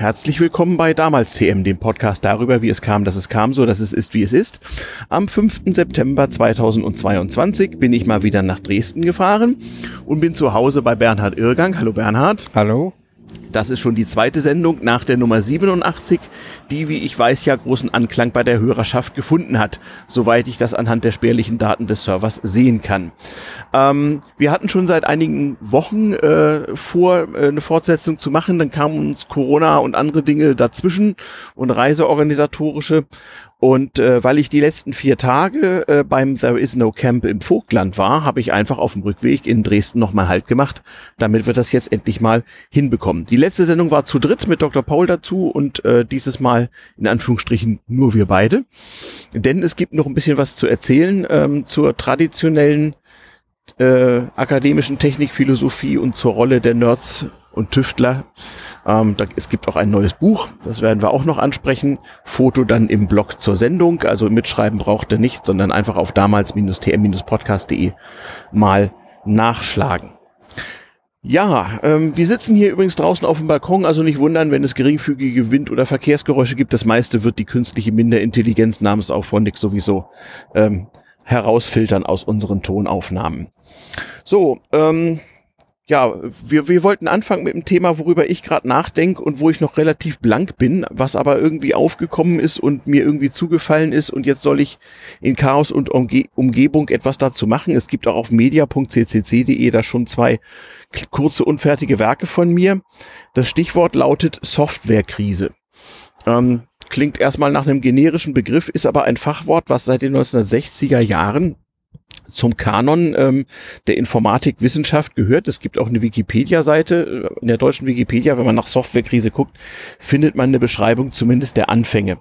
Herzlich willkommen bei Damals TM, dem Podcast darüber, wie es kam, dass es kam, so dass es ist, wie es ist. Am 5. September 2022 bin ich mal wieder nach Dresden gefahren und bin zu Hause bei Bernhard Irrgang. Hallo Bernhard. Hallo. Das ist schon die zweite Sendung nach der Nummer 87, die, wie ich weiß, ja großen Anklang bei der Hörerschaft gefunden hat, soweit ich das anhand der spärlichen Daten des Servers sehen kann. Ähm, wir hatten schon seit einigen Wochen äh, vor, äh, eine Fortsetzung zu machen, dann kamen uns Corona und andere Dinge dazwischen und reiseorganisatorische und äh, weil ich die letzten vier Tage äh, beim There Is No Camp im Vogtland war, habe ich einfach auf dem Rückweg in Dresden nochmal Halt gemacht, damit wir das jetzt endlich mal hinbekommen. Die letzte Sendung war zu dritt mit Dr. Paul dazu und äh, dieses Mal in Anführungsstrichen nur wir beide. Denn es gibt noch ein bisschen was zu erzählen ähm, zur traditionellen äh, akademischen Technikphilosophie und zur Rolle der Nerds und Tüftler. Ähm, da, es gibt auch ein neues Buch, das werden wir auch noch ansprechen. Foto dann im Blog zur Sendung, also mitschreiben braucht ihr nicht, sondern einfach auf damals-tm-podcast.de mal nachschlagen. Ja, ähm, wir sitzen hier übrigens draußen auf dem Balkon, also nicht wundern, wenn es geringfügige Wind- oder Verkehrsgeräusche gibt. Das meiste wird die künstliche Minderintelligenz namens auch sowieso ähm, herausfiltern aus unseren Tonaufnahmen. So, ähm, ja, wir, wir wollten anfangen mit einem Thema, worüber ich gerade nachdenke und wo ich noch relativ blank bin, was aber irgendwie aufgekommen ist und mir irgendwie zugefallen ist und jetzt soll ich in Chaos und Umge Umgebung etwas dazu machen. Es gibt auch auf media.ccc.de da schon zwei kurze unfertige Werke von mir. Das Stichwort lautet Softwarekrise. Ähm, klingt erstmal nach einem generischen Begriff, ist aber ein Fachwort, was seit den 1960er Jahren zum Kanon ähm, der Informatikwissenschaft gehört. Es gibt auch eine Wikipedia-Seite. In der deutschen Wikipedia, wenn man nach Softwarekrise guckt, findet man eine Beschreibung zumindest der Anfänge.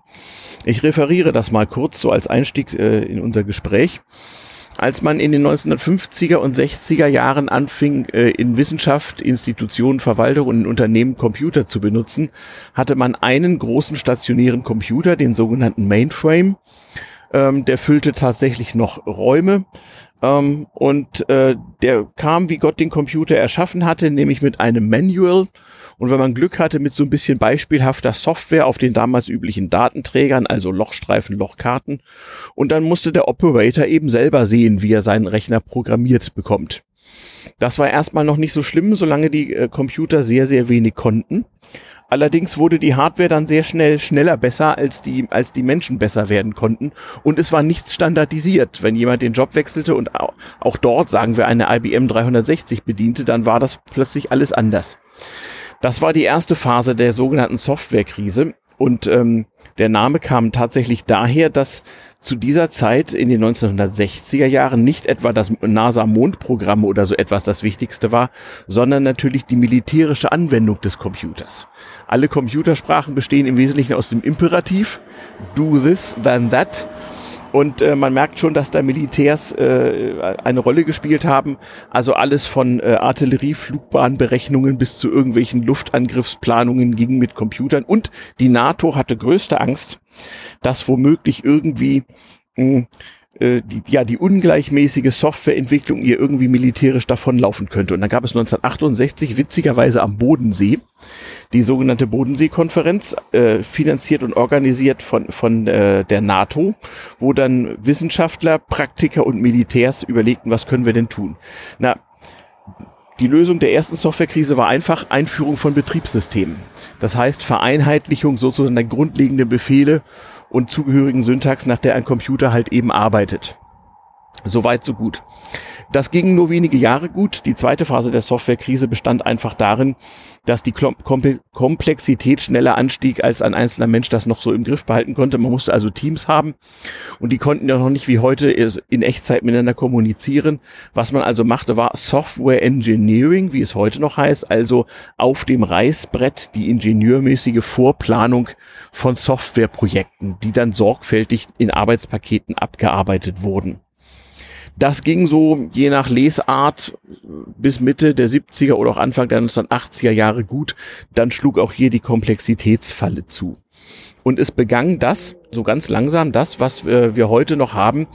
Ich referiere das mal kurz so als Einstieg äh, in unser Gespräch. Als man in den 1950er und 60er Jahren anfing, äh, in Wissenschaft, Institutionen, Verwaltung und in Unternehmen Computer zu benutzen, hatte man einen großen stationären Computer, den sogenannten Mainframe, ähm, der füllte tatsächlich noch Räume. Ähm, und äh, der kam, wie Gott den Computer erschaffen hatte, nämlich mit einem Manual. Und wenn man Glück hatte, mit so ein bisschen beispielhafter Software auf den damals üblichen Datenträgern, also Lochstreifen, Lochkarten. Und dann musste der Operator eben selber sehen, wie er seinen Rechner programmiert bekommt. Das war erstmal noch nicht so schlimm, solange die äh, Computer sehr, sehr wenig konnten. Allerdings wurde die Hardware dann sehr schnell schneller besser, als die, als die Menschen besser werden konnten. Und es war nichts standardisiert. Wenn jemand den Job wechselte und auch, dort, sagen wir, eine IBM 360 bediente, dann war das plötzlich alles anders. Das war die erste Phase der sogenannten Softwarekrise. Und ähm, der Name kam tatsächlich daher, dass zu dieser Zeit in den 1960er Jahren nicht etwa das NASA-Mondprogramm oder so etwas das Wichtigste war, sondern natürlich die militärische Anwendung des Computers. Alle Computersprachen bestehen im Wesentlichen aus dem Imperativ, do this, then that, und äh, man merkt schon, dass da Militärs äh, eine Rolle gespielt haben. Also alles von äh, Artillerieflugbahnberechnungen bis zu irgendwelchen Luftangriffsplanungen ging mit Computern. Und die NATO hatte größte Angst, dass womöglich irgendwie mh, hm, äh, die, ja, die ungleichmäßige Softwareentwicklung ihr irgendwie militärisch davonlaufen könnte. Und dann gab es 1968 witzigerweise am Bodensee die sogenannte Bodensee-Konferenz, äh, finanziert und organisiert von, von äh, der NATO, wo dann Wissenschaftler, Praktiker und Militärs überlegten, was können wir denn tun. Na, die Lösung der ersten Softwarekrise war einfach Einführung von Betriebssystemen. Das heißt Vereinheitlichung sozusagen der grundlegenden Befehle und zugehörigen Syntax, nach der ein Computer halt eben arbeitet. Soweit, so gut. Das ging nur wenige Jahre gut. Die zweite Phase der Softwarekrise bestand einfach darin, dass die Komplexität schneller anstieg, als ein einzelner Mensch das noch so im Griff behalten konnte. Man musste also Teams haben und die konnten ja noch nicht wie heute in Echtzeit miteinander kommunizieren. Was man also machte, war Software Engineering, wie es heute noch heißt, also auf dem Reißbrett die ingenieurmäßige Vorplanung von Softwareprojekten, die dann sorgfältig in Arbeitspaketen abgearbeitet wurden. Das ging so je nach Lesart bis Mitte der 70er oder auch Anfang der 1980er Jahre gut. Dann schlug auch hier die Komplexitätsfalle zu. Und es begann das, so ganz langsam, das, was äh, wir heute noch haben,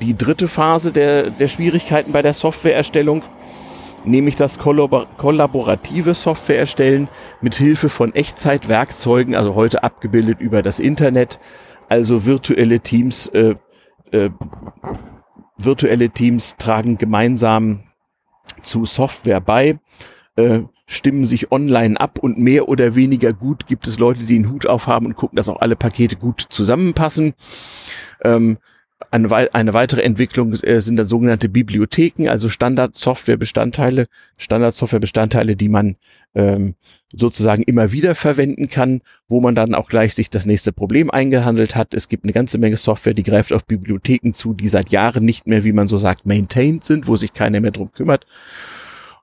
die dritte Phase der, der Schwierigkeiten bei der Softwareerstellung. nämlich das kollabor kollaborative Software erstellen mit Hilfe von Echtzeitwerkzeugen, also heute abgebildet über das Internet, also virtuelle Teams, äh, äh, virtuelle Teams tragen gemeinsam zu Software bei, äh, stimmen sich online ab und mehr oder weniger gut gibt es Leute, die den Hut aufhaben und gucken, dass auch alle Pakete gut zusammenpassen. Ähm, eine, eine weitere Entwicklung äh, sind dann sogenannte Bibliotheken, also Standard-Software-Bestandteile, Standard-Software-Bestandteile, die man ähm, sozusagen immer wieder verwenden kann, wo man dann auch gleich sich das nächste Problem eingehandelt hat. Es gibt eine ganze Menge Software, die greift auf Bibliotheken zu, die seit Jahren nicht mehr, wie man so sagt, maintained sind, wo sich keiner mehr drum kümmert.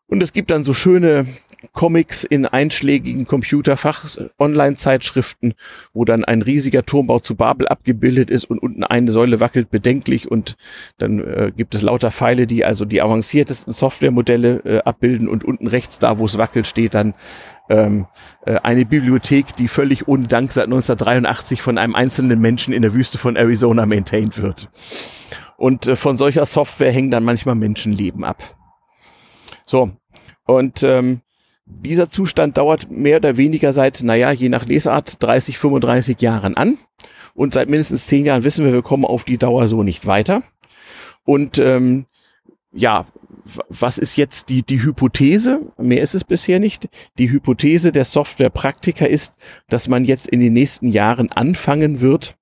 Und es gibt dann so schöne Comics in einschlägigen Computerfach-Online-Zeitschriften, wo dann ein riesiger Turmbau zu Babel abgebildet ist und unten eine Säule wackelt bedenklich und dann äh, gibt es lauter Pfeile, die also die avanciertesten Softwaremodelle äh, abbilden und unten rechts da, wo es wackelt, steht dann ähm, äh, eine Bibliothek, die völlig ohne Dank seit 1983 von einem einzelnen Menschen in der Wüste von Arizona maintained wird. Und äh, von solcher Software hängen dann manchmal Menschenleben ab. So, und ähm, dieser Zustand dauert mehr oder weniger seit, naja, je nach Lesart 30, 35 Jahren an. Und seit mindestens zehn Jahren wissen wir, wir kommen auf die Dauer so nicht weiter. Und ähm, ja, was ist jetzt die, die Hypothese? Mehr ist es bisher nicht. Die Hypothese der Softwarepraktiker ist, dass man jetzt in den nächsten Jahren anfangen wird,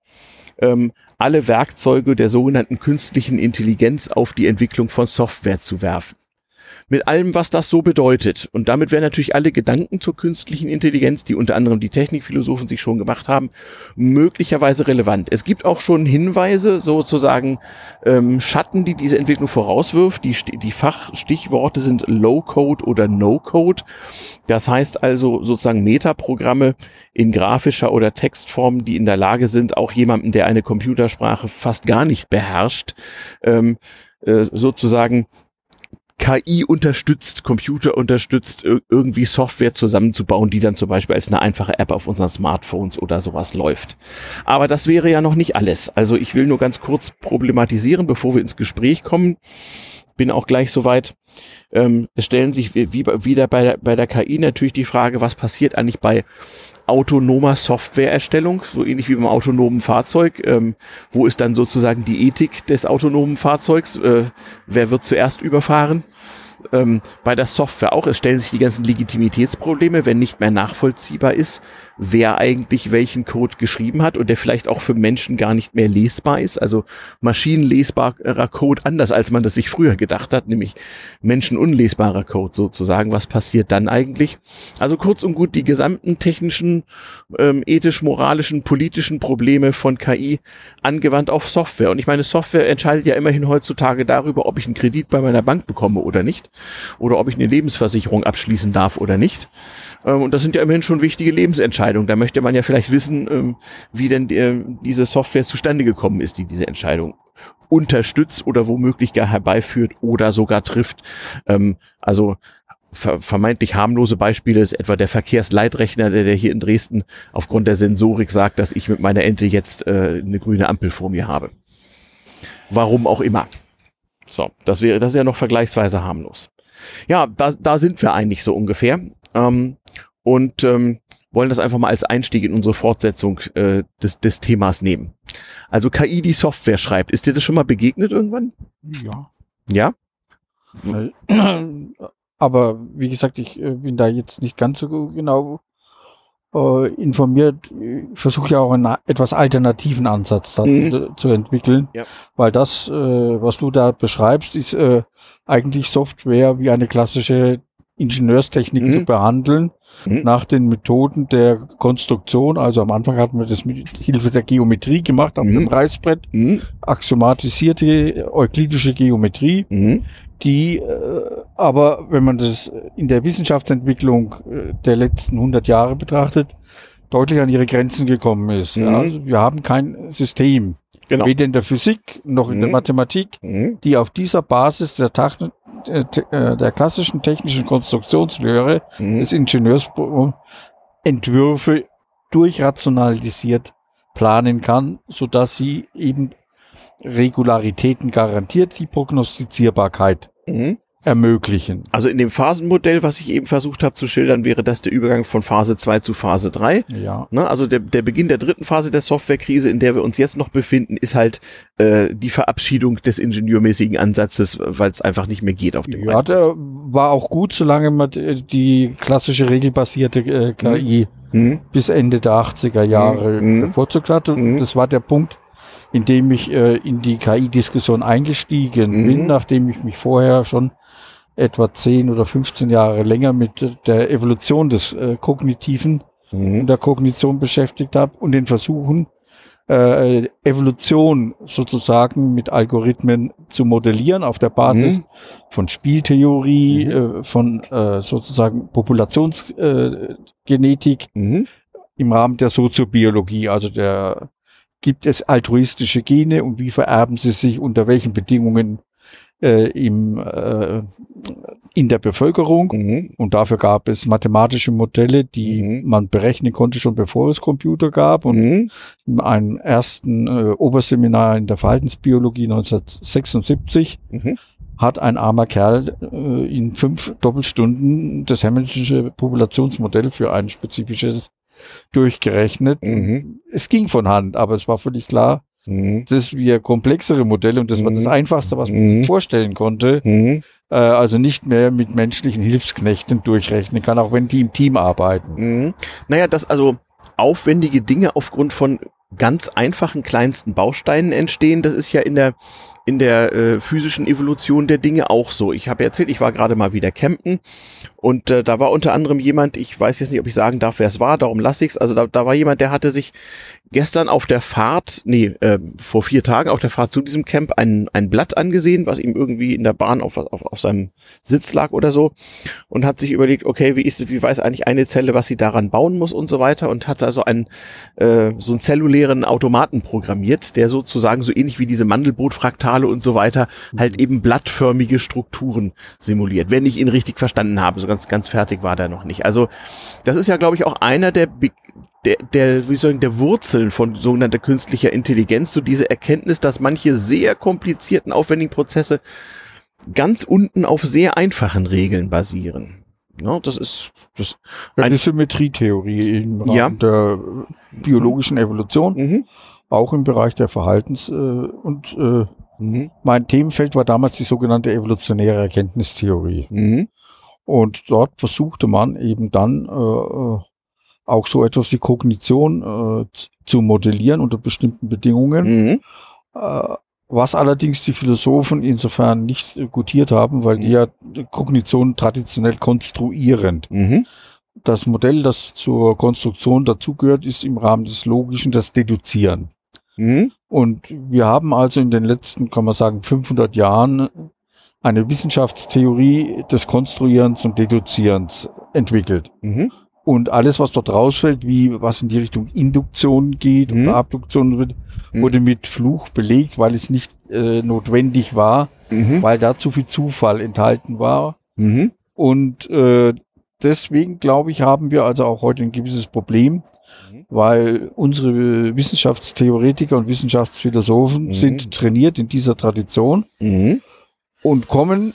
ähm, alle Werkzeuge der sogenannten künstlichen Intelligenz auf die Entwicklung von Software zu werfen mit allem, was das so bedeutet. Und damit werden natürlich alle Gedanken zur künstlichen Intelligenz, die unter anderem die Technikphilosophen sich schon gemacht haben, möglicherweise relevant. Es gibt auch schon Hinweise, sozusagen ähm, Schatten, die diese Entwicklung vorauswirft. Die, die Fachstichworte sind Low-Code oder No-Code. Das heißt also sozusagen Metaprogramme in grafischer oder Textform, die in der Lage sind, auch jemanden, der eine Computersprache fast gar nicht beherrscht, ähm, äh, sozusagen KI unterstützt, Computer unterstützt, irgendwie Software zusammenzubauen, die dann zum Beispiel als eine einfache App auf unseren Smartphones oder sowas läuft. Aber das wäre ja noch nicht alles. Also ich will nur ganz kurz problematisieren, bevor wir ins Gespräch kommen. Bin auch gleich soweit. Ähm, es stellen sich wie, wieder bei der, bei der KI natürlich die Frage, was passiert eigentlich bei autonomer Softwareerstellung, so ähnlich wie beim autonomen Fahrzeug. Ähm, wo ist dann sozusagen die Ethik des autonomen Fahrzeugs? Äh, wer wird zuerst überfahren? ähm, bei der Software auch. Es stellen sich die ganzen Legitimitätsprobleme, wenn nicht mehr nachvollziehbar ist, wer eigentlich welchen Code geschrieben hat und der vielleicht auch für Menschen gar nicht mehr lesbar ist. Also maschinenlesbarer Code anders, als man das sich früher gedacht hat, nämlich menschenunlesbarer Code sozusagen. Was passiert dann eigentlich? Also kurz und gut, die gesamten technischen, ähm, ethisch-moralischen, politischen Probleme von KI angewandt auf Software. Und ich meine, Software entscheidet ja immerhin heutzutage darüber, ob ich einen Kredit bei meiner Bank bekomme oder nicht oder ob ich eine Lebensversicherung abschließen darf oder nicht. Ähm, und das sind ja immerhin schon wichtige Lebensentscheidungen. Da möchte man ja vielleicht wissen, ähm, wie denn äh, diese Software zustande gekommen ist, die diese Entscheidung unterstützt oder womöglich gar herbeiführt oder sogar trifft. Ähm, also vermeintlich harmlose Beispiele ist etwa der Verkehrsleitrechner, der, der hier in Dresden aufgrund der Sensorik sagt, dass ich mit meiner Ente jetzt äh, eine grüne Ampel vor mir habe. Warum auch immer. So, das wäre, das ist ja noch vergleichsweise harmlos. Ja, da, da sind wir eigentlich so ungefähr. Ähm, und ähm, wollen das einfach mal als Einstieg in unsere Fortsetzung äh, des, des Themas nehmen. Also KI, die Software schreibt. Ist dir das schon mal begegnet irgendwann? Ja. Ja? Aber wie gesagt, ich äh, bin da jetzt nicht ganz so genau äh, informiert. Ich versuche ja auch einen etwas alternativen Ansatz da mhm. zu entwickeln, ja. weil das, äh, was du da beschreibst, ist äh, eigentlich Software wie eine klassische Ingenieurstechnik mhm. zu behandeln, mhm. nach den Methoden der Konstruktion. Also am Anfang hatten wir das mit Hilfe der Geometrie gemacht, auf mhm. dem Reißbrett, mhm. axiomatisierte euklidische Geometrie. Mhm die äh, aber, wenn man das in der Wissenschaftsentwicklung äh, der letzten 100 Jahre betrachtet, deutlich an ihre Grenzen gekommen ist. Mhm. Also wir haben kein System, genau. weder in der Physik noch in der Mathematik, die auf dieser Basis der, der klassischen technischen Konstruktionslehre mhm. des Ingenieurs Entwürfe durchrationalisiert planen kann, so dass sie eben Regularitäten garantiert, die Prognostizierbarkeit. Mhm. Ermöglichen. Also in dem Phasenmodell, was ich eben versucht habe zu schildern, wäre das der Übergang von Phase 2 zu Phase 3. Ja. Ne, also der, der Beginn der dritten Phase der Softwarekrise, in der wir uns jetzt noch befinden, ist halt äh, die Verabschiedung des ingenieurmäßigen Ansatzes, weil es einfach nicht mehr geht auf dem Ja, der war auch gut, solange man die klassische regelbasierte äh, KI mhm. bis Ende der 80er Jahre mhm. bevorzugt hatte. Mhm. Das war der Punkt, in dem ich äh, in die KI-Diskussion eingestiegen mhm. bin, nachdem ich mich vorher schon etwa 10 oder 15 Jahre länger mit der Evolution des äh, Kognitiven mhm. und der Kognition beschäftigt habe und den Versuchen, äh, Evolution sozusagen mit Algorithmen zu modellieren auf der Basis mhm. von Spieltheorie, mhm. äh, von äh, sozusagen Populationsgenetik mhm. im Rahmen der Soziobiologie, also der gibt es altruistische Gene und wie vererben sie sich, unter welchen Bedingungen äh, im, äh, in der Bevölkerung. Mhm. Und dafür gab es mathematische Modelle, die mhm. man berechnen konnte, schon bevor es Computer gab. Und mhm. in einem ersten äh, Oberseminar in der Verhaltensbiologie 1976 mhm. hat ein armer Kerl äh, in fünf Doppelstunden das Hamiltonische Populationsmodell für ein spezifisches durchgerechnet. Mhm. Es ging von Hand, aber es war völlig klar, Mhm. Das ist wie komplexere Modelle und das mhm. war das mhm. Einfachste, was man mhm. sich vorstellen konnte. Mhm. Äh, also nicht mehr mit menschlichen Hilfsknechten durchrechnen kann, auch wenn die im Team arbeiten. Mhm. Naja, dass also aufwendige Dinge aufgrund von ganz einfachen kleinsten Bausteinen entstehen, das ist ja in der in der äh, physischen Evolution der Dinge auch so. Ich habe erzählt, ich war gerade mal wieder campen und äh, da war unter anderem jemand, ich weiß jetzt nicht, ob ich sagen darf, wer es war, darum lasse ich es. Also da, da war jemand, der hatte sich gestern auf der Fahrt, nee, äh, vor vier Tagen auf der Fahrt zu diesem Camp ein, ein Blatt angesehen, was ihm irgendwie in der Bahn auf, auf, auf seinem Sitz lag oder so und hat sich überlegt, okay, wie ist wie weiß eigentlich eine Zelle, was sie daran bauen muss und so weiter und hat also einen äh, so einen zellulären Automaten programmiert, der sozusagen so ähnlich wie diese Mandelbrotfraktale und so weiter halt mhm. eben blattförmige Strukturen simuliert, wenn ich ihn richtig verstanden habe. So ganz ganz fertig war der noch nicht. Also das ist ja glaube ich auch einer der der, der, wie soll ich, der Wurzeln von sogenannter künstlicher Intelligenz, so diese Erkenntnis, dass manche sehr komplizierten, aufwendigen Prozesse ganz unten auf sehr einfachen Regeln basieren. Ja, das ist das eine Symmetrietheorie im Rahmen ja. der biologischen Evolution, mhm. auch im Bereich der Verhaltens- äh, und äh, mhm. mein Themenfeld war damals die sogenannte evolutionäre Erkenntnistheorie. Mhm. Und dort versuchte man eben dann äh, äh auch so etwas wie Kognition äh, zu modellieren unter bestimmten Bedingungen. Mhm. Äh, was allerdings die Philosophen insofern nicht äh, gutiert haben, weil die ja Kognition traditionell konstruierend. Mhm. Das Modell, das zur Konstruktion dazugehört, ist im Rahmen des Logischen das Deduzieren. Mhm. Und wir haben also in den letzten, kann man sagen, 500 Jahren eine Wissenschaftstheorie des Konstruierens und Deduzierens entwickelt. Und alles, was dort rausfällt, wie was in die Richtung Induktion geht mhm. oder Abduktion wird, mhm. wurde mit Fluch belegt, weil es nicht äh, notwendig war, mhm. weil da zu viel Zufall enthalten war. Mhm. Und äh, deswegen, glaube ich, haben wir also auch heute ein gewisses Problem, mhm. weil unsere Wissenschaftstheoretiker und Wissenschaftsphilosophen mhm. sind trainiert in dieser Tradition und kommen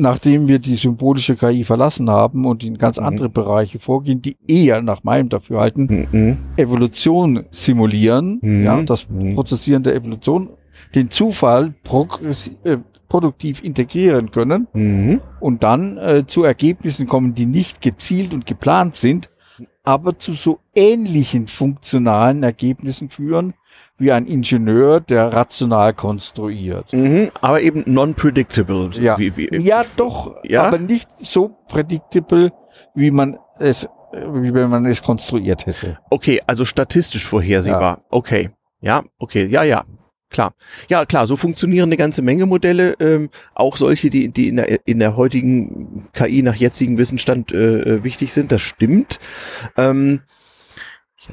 nachdem wir die symbolische KI verlassen haben und in ganz mhm. andere Bereiche vorgehen, die eher nach meinem Dafürhalten mhm. Evolution simulieren, mhm. ja, das mhm. Prozessieren der Evolution, den Zufall äh, produktiv integrieren können mhm. und dann äh, zu Ergebnissen kommen, die nicht gezielt und geplant sind, aber zu so ähnlichen funktionalen Ergebnissen führen, wie ein Ingenieur, der rational konstruiert. Mhm, aber eben non-predictable. Ja. Wie, wie, ja, doch, ja? aber nicht so predictable, wie man es, wie wenn man es konstruiert hätte. Okay, also statistisch vorhersehbar. Ja. Okay. Ja, okay, ja, ja, klar. Ja, klar, so funktionieren eine ganze Menge Modelle, ähm, auch solche, die, die in der, in der heutigen KI nach jetzigem Wissensstand äh, äh, wichtig sind, das stimmt. Ähm,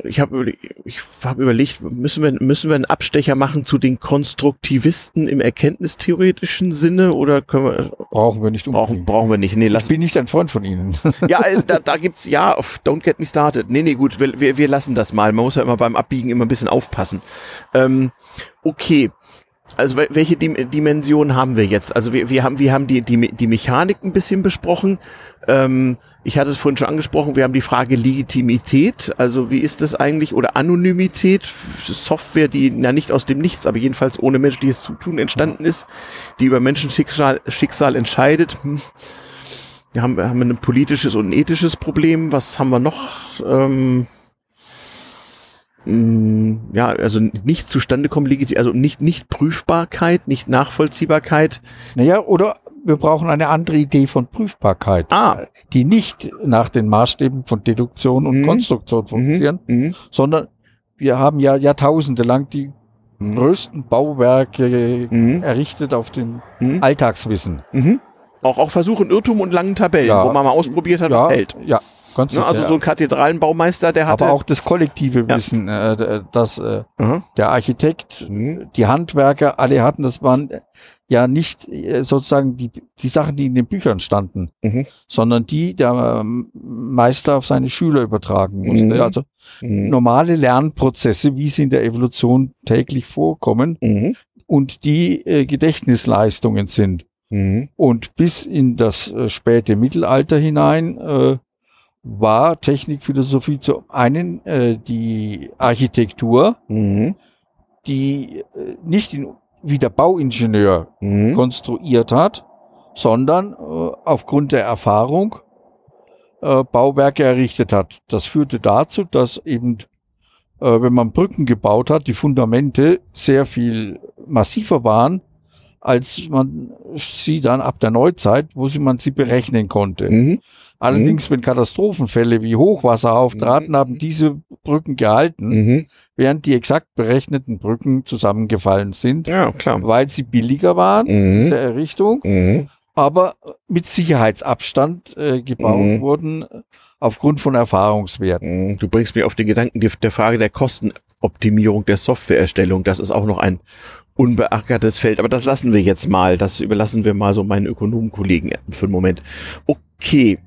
ich habe ich hab überlegt, müssen wir, müssen wir einen Abstecher machen zu den Konstruktivisten im erkenntnistheoretischen Sinne oder können wir. Brauchen wir nicht brauchen, brauchen wir nicht. Nee, lass, ich bin nicht ein Freund von Ihnen. Ja, äh, da, da gibt's, ja, don't get me started. Nee, nee, gut, wir, wir, wir lassen das mal. Man muss ja immer beim Abbiegen immer ein bisschen aufpassen. Ähm, okay. also welche Dimension haben wir jetzt? Also wir, wir haben, wir haben die, die, die Mechanik ein bisschen besprochen. Ähm, ich hatte es vorhin schon angesprochen, wir haben die Frage Legitimität. Also wie ist das eigentlich? Oder Anonymität? Software, die ja nicht aus dem Nichts, aber jedenfalls ohne menschliches Zutun entstanden ist, die über Menschenschicksal Schicksal entscheidet. Hm. Wir haben, wir haben ein politisches und ein ethisches Problem. Was haben wir noch? Ähm, ja, also nicht zustande kommen, also nicht, nicht Prüfbarkeit, nicht Nachvollziehbarkeit. Naja, oder wir brauchen eine andere Idee von Prüfbarkeit, ah. die nicht nach den Maßstäben von Deduktion und mhm. Konstruktion mhm. funktionieren, mhm. sondern wir haben ja Jahrtausende lang die mhm. größten Bauwerke mhm. errichtet auf dem mhm. Alltagswissen. Auch, auch Versuchen, Irrtum und langen Tabellen, ja. wo man mal ausprobiert hat, ja, was hält. Ja, Ganz ja, also so ein Kathedralenbaumeister, der hatte. Aber auch das kollektive Wissen, ja. äh, dass äh, mhm. der Architekt, mhm. die Handwerker, alle hatten, das waren ja nicht äh, sozusagen die, die Sachen, die in den Büchern standen, mhm. sondern die der ähm, Meister auf seine Schüler übertragen musste. Mhm. Also mhm. normale Lernprozesse, wie sie in der Evolution täglich vorkommen mhm. und die äh, Gedächtnisleistungen sind. Und bis in das äh, späte Mittelalter hinein äh, war Technikphilosophie zu einen äh, die Architektur, mhm. die äh, nicht in, wie der Bauingenieur mhm. konstruiert hat, sondern äh, aufgrund der Erfahrung äh, Bauwerke errichtet hat. Das führte dazu, dass eben, äh, wenn man Brücken gebaut hat, die Fundamente sehr viel massiver waren, als man sie dann ab der Neuzeit, wo sie man sie berechnen konnte. Mhm. Allerdings, mhm. wenn Katastrophenfälle wie Hochwasser auftraten, mhm. haben diese Brücken gehalten, mhm. während die exakt berechneten Brücken zusammengefallen sind, ja, weil sie billiger waren in mhm. der Errichtung, mhm. aber mit Sicherheitsabstand äh, gebaut wurden aufgrund von Erfahrungswerten. Du bringst mich auf den Gedanken der Frage der Kostenoptimierung der Softwareerstellung. Das ist auch noch ein unbeackertes Feld, aber das lassen wir jetzt mal. Das überlassen wir mal so meinen Ökonomenkollegen für einen Moment. Okay,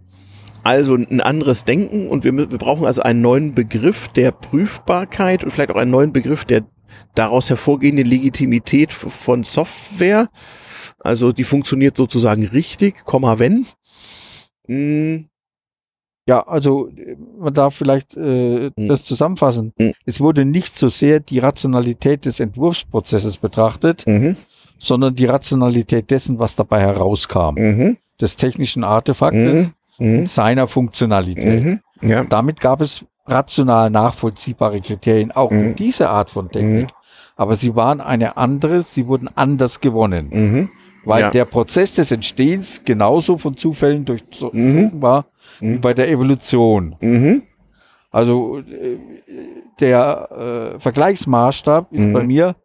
also ein anderes Denken und wir, wir brauchen also einen neuen Begriff der Prüfbarkeit und vielleicht auch einen neuen Begriff der daraus hervorgehenden Legitimität von Software. Also die funktioniert sozusagen richtig, Komma wenn. Ja, also man darf vielleicht äh, hm. das zusammenfassen. Hm. Es wurde nicht so sehr die Rationalität des Entwurfsprozesses betrachtet, mhm. sondern die Rationalität dessen, was dabei herauskam. Mhm. Des technischen Artefaktes mhm mhm. seiner Funktionalität. Mhm. Ja. Damit gab es rational nachvollziehbare Kriterien auch mhm. für diese Art von Technik. Mhm. Aber sie waren eine andere, sie wurden anders gewonnen. Mhm. Weil ja. der Prozess des Entstehens genauso von Zufällen durchzogen mhm. war wie bei der Evolution. Also äh, der äh, Vergleichsmaßstab ist bei mir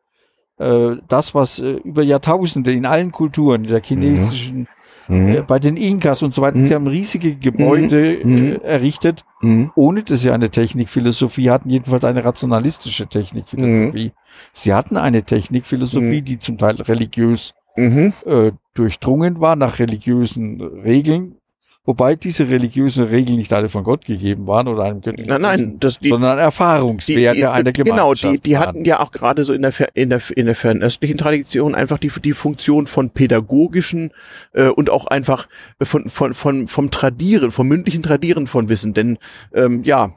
äh, das, was äh, über Jahrtausende in allen Kulturen, in der chinesischen, mhm. äh, bei den Inkas und so weiter. Mhm. Sie haben riesige Gebäude mhm. äh, errichtet, mhm. ohne dass sie eine Technikphilosophie hatten, jedenfalls eine rationalistische Technikphilosophie. Mhm. Sie hatten eine Technikphilosophie, die zum Teil religiös äh, durchdrungen war, nach religiösen Regeln Wobei diese religiösen Regeln nicht alle von Gott gegeben waren oder einem göttlichen nein, nein, das, die, sondern Erfahrungswerte die, die, einer Gemeinschaft. Genau, die, die hatten ja auch gerade so in der, in der, in der fernöstlichen Tradition einfach die, die Funktion von pädagogischen äh, und auch einfach von, von, von, vom Tradieren, vom mündlichen Tradieren von Wissen. Denn ähm, ja,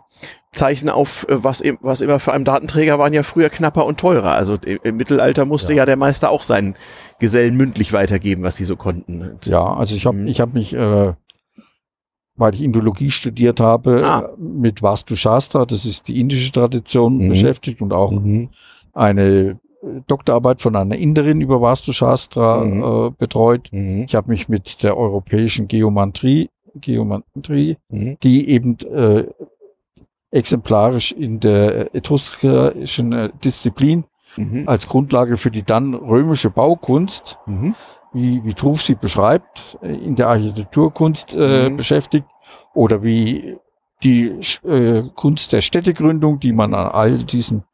Zeichen auf, äh, was, was immer für einen Datenträger waren ja früher knapper und teurer. Also im Mittelalter musste ja, ja der Meister auch seinen Gesellen mündlich weitergeben, was sie so konnten. Ja, also ich habe mhm. ich hab mich äh, weil ich Indologie studiert habe, ah. mit Vastu Shastra, das ist die indische Tradition, mhm. beschäftigt und auch mhm. eine Doktorarbeit von einer Inderin über Vastu Shastra mhm. äh, betreut. Mhm. Ich habe mich mit der europäischen Geomantrie, Geomantrie, mhm. die eben äh, exemplarisch in der etruskischen äh, Disziplin mhm. als Grundlage für die dann römische Baukunst wie, wie Truf sie beschreibt, äh, in der Architekturkunst äh, mhm. beschäftigt oder wie die äh, Kunst der Städtegründung, die man an all diesen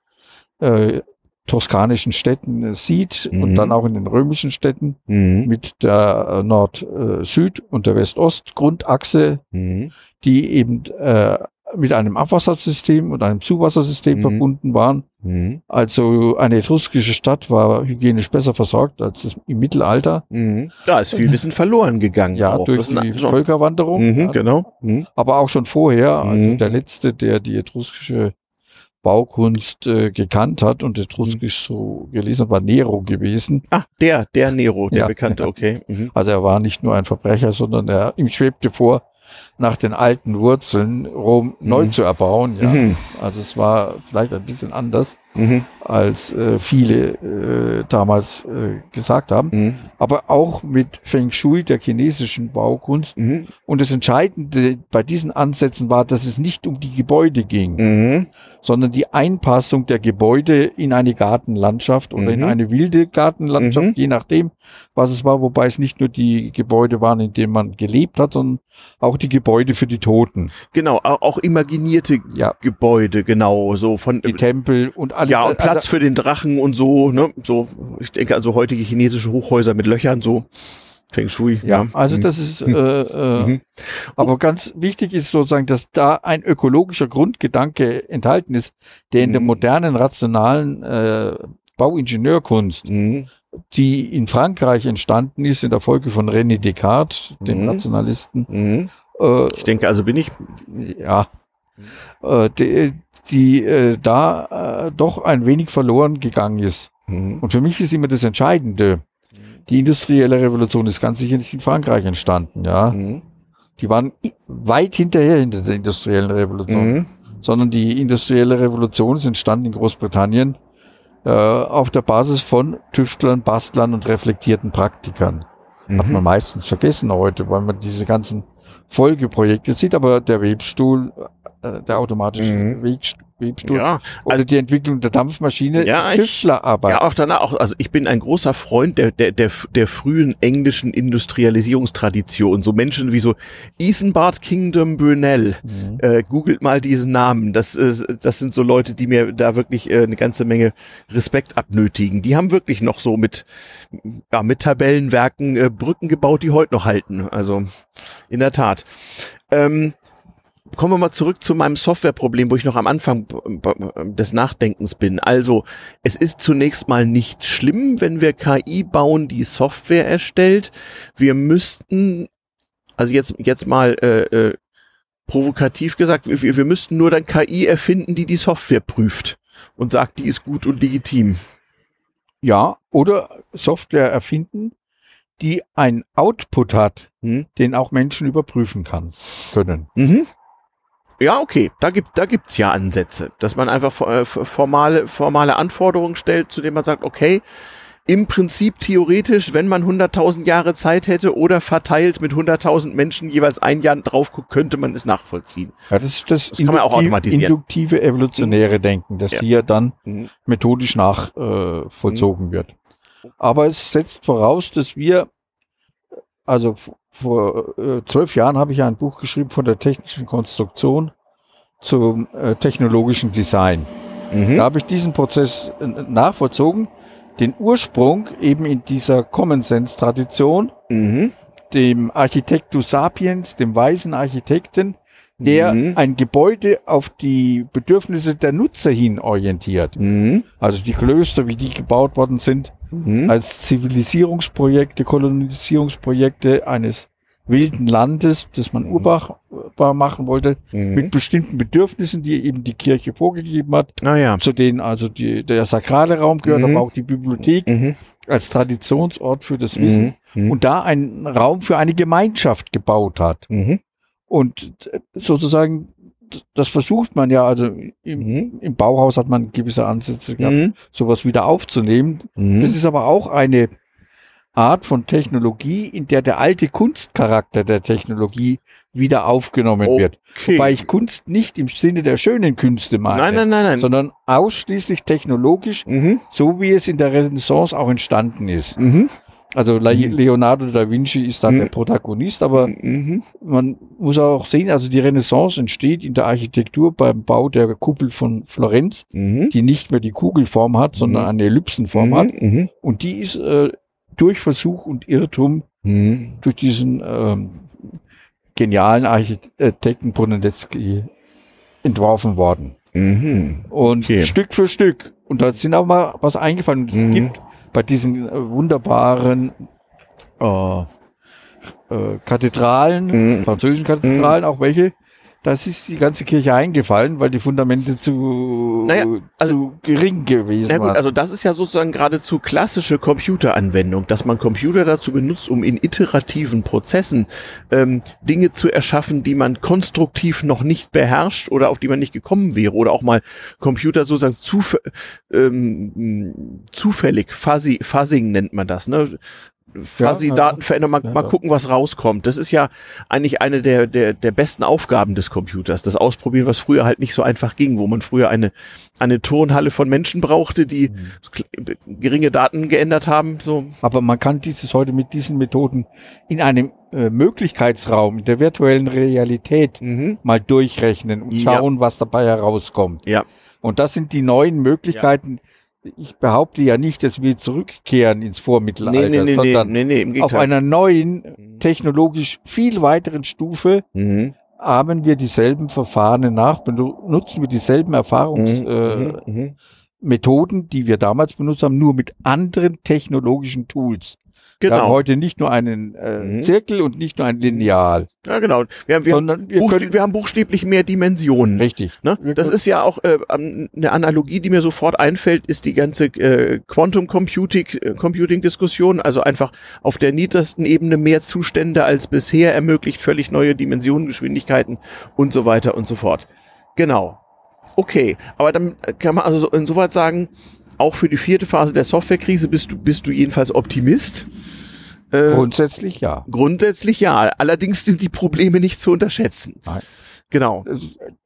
äh, toskanischen Städten äh, sieht mhm. und dann auch in den römischen Städten mhm. mit der äh, Nord-Süd- und der West-Ost-Grundachse, mhm. die eben äh, mit einem Abwassersystem und einem Zuwassersystem mhm. verbunden waren. Mhm. Also eine etruskische Stadt war hygienisch besser versorgt als im Mittelalter. Mhm. Da ist viel Wissen verloren gegangen. Ja, auch. durch die Völkerwanderung. Mhm, ja. Genau. Mhm. Aber auch schon vorher. Also mhm. der letzte, der die etruskische Baukunst äh, gekannt hat und etruskisch so gelesen hat, war Nero gewesen. Ah, der, der Nero, der ja, Bekannte, okay. Mhm. Also er war nicht nur ein Verbrecher, sondern er, ihm schwebte vor, nach den alten Wurzeln Rom mhm. neu zu erbauen. Ja. Mhm. Also es war vielleicht ein bisschen anders mhm. als äh, viele äh, damals äh, gesagt haben. Mhm. Aber auch mit Feng Shui, der chinesischen Baukunst. Mhm. Und das Entscheidende bei diesen Ansätzen war, dass es nicht um die Gebäude ging, mhm. sondern die Einpassung der Gebäude in eine Gartenlandschaft oder in mhm. eine wilde Gartenlandschaft, mhm. je nachdem, was es war, wobei es nicht nur die Gebäude waren, in denen man gelebt hat, sondern auch die Gebäude für die Toten. Genau, auch imaginierte ja. Gebäude, genau, so von die Tempel und alles. Ja, und Platz also, für den Drachen und so, ne? So, ich denke also heutige chinesische Hochhäuser mit Löchern, so. Feng Shui. Ja, ja. also das ist, äh, äh, mhm. aber ganz wichtig ist sozusagen, dass da ein ökologischer Grundgedanke enthalten ist, der in mhm. der modernen, rationalen äh, Bauingenieurkunst, mhm. die in Frankreich entstanden ist, in der Folge von René Descartes, dem mhm. Rationalisten. Mhm. Äh, ich denke, also bin ich. Ja. Äh, die, die äh, da äh, doch ein wenig verloren gegangen ist. Mhm. Und für mich ist immer das Entscheidende. Die industrielle Revolution ist ganz sicher nicht in Frankreich entstanden, ja. Mhm. Die waren weit hinterher hinter der industriellen Revolution. Mhm. Sondern die industrielle Revolution ist entstanden in Großbritannien äh, auf der Basis von Tüftlern, Bastlern und reflektierten Praktikern. Hat man mhm. meistens vergessen heute, weil man diese ganzen Folgeprojekte sieht, aber der Webstuhl der automatische mhm. Webstuhl ja, also, oder die Entwicklung der Dampfmaschine ja, ist Tüftlerarbeit. Ja, auch danach, auch, also ich bin ein großer Freund der, der, der, der frühen englischen Industrialisierungstradition. So Menschen wie so Isambard Kingdom Burnell. Mhm. Äh, googelt mal diesen Namen. Das, äh, das sind so Leute, die mir da wirklich äh, eine ganze Menge Respekt abnötigen. Die haben wirklich noch so mit, ja, mit Tabellenwerken äh, Brücken gebaut, die heute noch halten. Also in der Tat. Ähm, kommen wir mal zurück zu meinem Softwareproblem, wo ich noch am Anfang des Nachdenkens bin. Also, es ist zunächst mal nicht schlimm, wenn wir KI bauen, die Software erstellt. Wir müssten, also jetzt, jetzt mal äh, äh, provokativ gesagt, wir, wir müssten nur dann KI erfinden, die die Software prüft und sagt, die ist gut und legitim. Ja, oder Software erfinden, die ein Output hat, hm? den auch Menschen überprüfen kann, können. Mhm. Ja, okay, da gibt da gibt's ja Ansätze, dass man einfach äh, formale formale Anforderungen stellt, zu denen man sagt, okay, im Prinzip theoretisch, wenn man 100.000 Jahre Zeit hätte oder verteilt mit 100.000 Menschen jeweils ein Jahr drauf guckt, könnte man es nachvollziehen. Ja, das, das, das kann man auch automatisieren. Induktive evolutionäre. Denken, das ja. hier dann mhm. methodisch nachvollzogen äh, mhm. wird. Aber es setzt voraus, dass wir also vor äh, zwölf Jahren habe ich ein Buch geschrieben von der technischen Konstruktion zum äh, technologischen Design. Mhm. Da habe ich diesen Prozess äh, nachvollzogen, den Ursprung eben in dieser Common Sense Tradition, mhm. dem Architektus Sapiens, dem weisen Architekten, der mhm. ein Gebäude auf die Bedürfnisse der Nutzer hin orientiert. Mhm. Also die Klöster, wie die gebaut worden sind, mhm. als Zivilisierungsprojekte, Kolonisierungsprojekte eines wilden Landes, das man mhm. urbar machen wollte, mhm. mit bestimmten Bedürfnissen, die eben die Kirche vorgegeben hat, ah, ja. zu denen also die, der sakrale Raum gehört, mhm. aber auch die Bibliothek mhm. als Traditionsort für das Wissen mhm. und da einen Raum für eine Gemeinschaft gebaut hat. Und sozusagen das versucht man ja, also im, mhm. im, Bauhaus hat man gewisse Ansätze gehabt, mhm. sowas wieder aufzunehmen. Mhm. Das ist aber auch eine Art von Technologie, in der der alte Kunstcharakter der Technologie wieder aufgenommen okay. wird. Wobei ich Kunst nicht im Sinne der schönen Künste meine, nein, nein, nein, nein. sondern ausschließlich technologisch, mhm. so wie es in der Renaissance auch entstanden ist. Mhm. Also mhm. Leonardo da Vinci ist dann mhm. der Protagonist, aber mhm. man muss auch sehen, also die Renaissance entsteht in der Architektur beim Bau der Kuppel von Florenz, mhm. die nicht mehr die Kugelform hat, sondern mhm. eine Ellipsenform mhm. hat. Und die ist äh, durch Versuch und Irrtum, durch diesen ähm, genialen Architekten Brunelleschi entworfen worden. Mhm. Und okay. Stück für Stück. Und da sind auch mal was eingefallen. Es mhm. gibt bei diesen äh, wunderbaren äh, äh, Kathedralen, mhm. französischen Kathedralen, mhm. auch welche, das ist die ganze Kirche eingefallen, weil die Fundamente zu, naja, also, zu gering gewesen na gut, waren. Also das ist ja sozusagen geradezu klassische Computeranwendung, dass man Computer dazu benutzt, um in iterativen Prozessen ähm, Dinge zu erschaffen, die man konstruktiv noch nicht beherrscht oder auf die man nicht gekommen wäre oder auch mal Computer sozusagen zuf ähm, zufällig, fuzzy, fuzzing nennt man das, ne? Quasi ja, Daten verändern, mal, ja, mal gucken, was rauskommt. Das ist ja eigentlich eine der, der, der besten Aufgaben des Computers. Das Ausprobieren, was früher halt nicht so einfach ging, wo man früher eine, eine Turnhalle von Menschen brauchte, die mhm. geringe Daten geändert haben. So. Aber man kann dieses heute mit diesen Methoden in einem äh, Möglichkeitsraum der virtuellen Realität mhm. mal durchrechnen und schauen, ja. was dabei herauskommt. Ja. Und das sind die neuen Möglichkeiten, ich behaupte ja nicht, dass wir zurückkehren ins Vormittelalter, nee, nee, sondern nee, nee, auf einer neuen, mhm. technologisch viel weiteren Stufe mhm. haben wir dieselben Verfahren nach, benutzen wir dieselben Erfahrungsmethoden, mhm. äh, mhm. die wir damals benutzt haben, nur mit anderen technologischen Tools. Genau. Wir haben heute nicht nur einen äh, mhm. Zirkel und nicht nur ein Lineal. Ja, genau. Wir haben, wir, Sondern wir, können, wir haben buchstäblich mehr Dimensionen. Richtig. Ne? Das ist ja auch äh, eine Analogie, die mir sofort einfällt, ist die ganze äh, Quantum Computing, äh, Computing Diskussion. Also einfach auf der niedrigsten Ebene mehr Zustände als bisher ermöglicht, völlig neue Dimensionen, Geschwindigkeiten und so weiter und so fort. Genau. Okay, aber dann kann man also insoweit sagen, auch für die vierte Phase der Softwarekrise bist du, bist du jedenfalls Optimist. Äh, grundsätzlich ja. Grundsätzlich ja. Allerdings sind die Probleme nicht zu unterschätzen. Nein. Genau.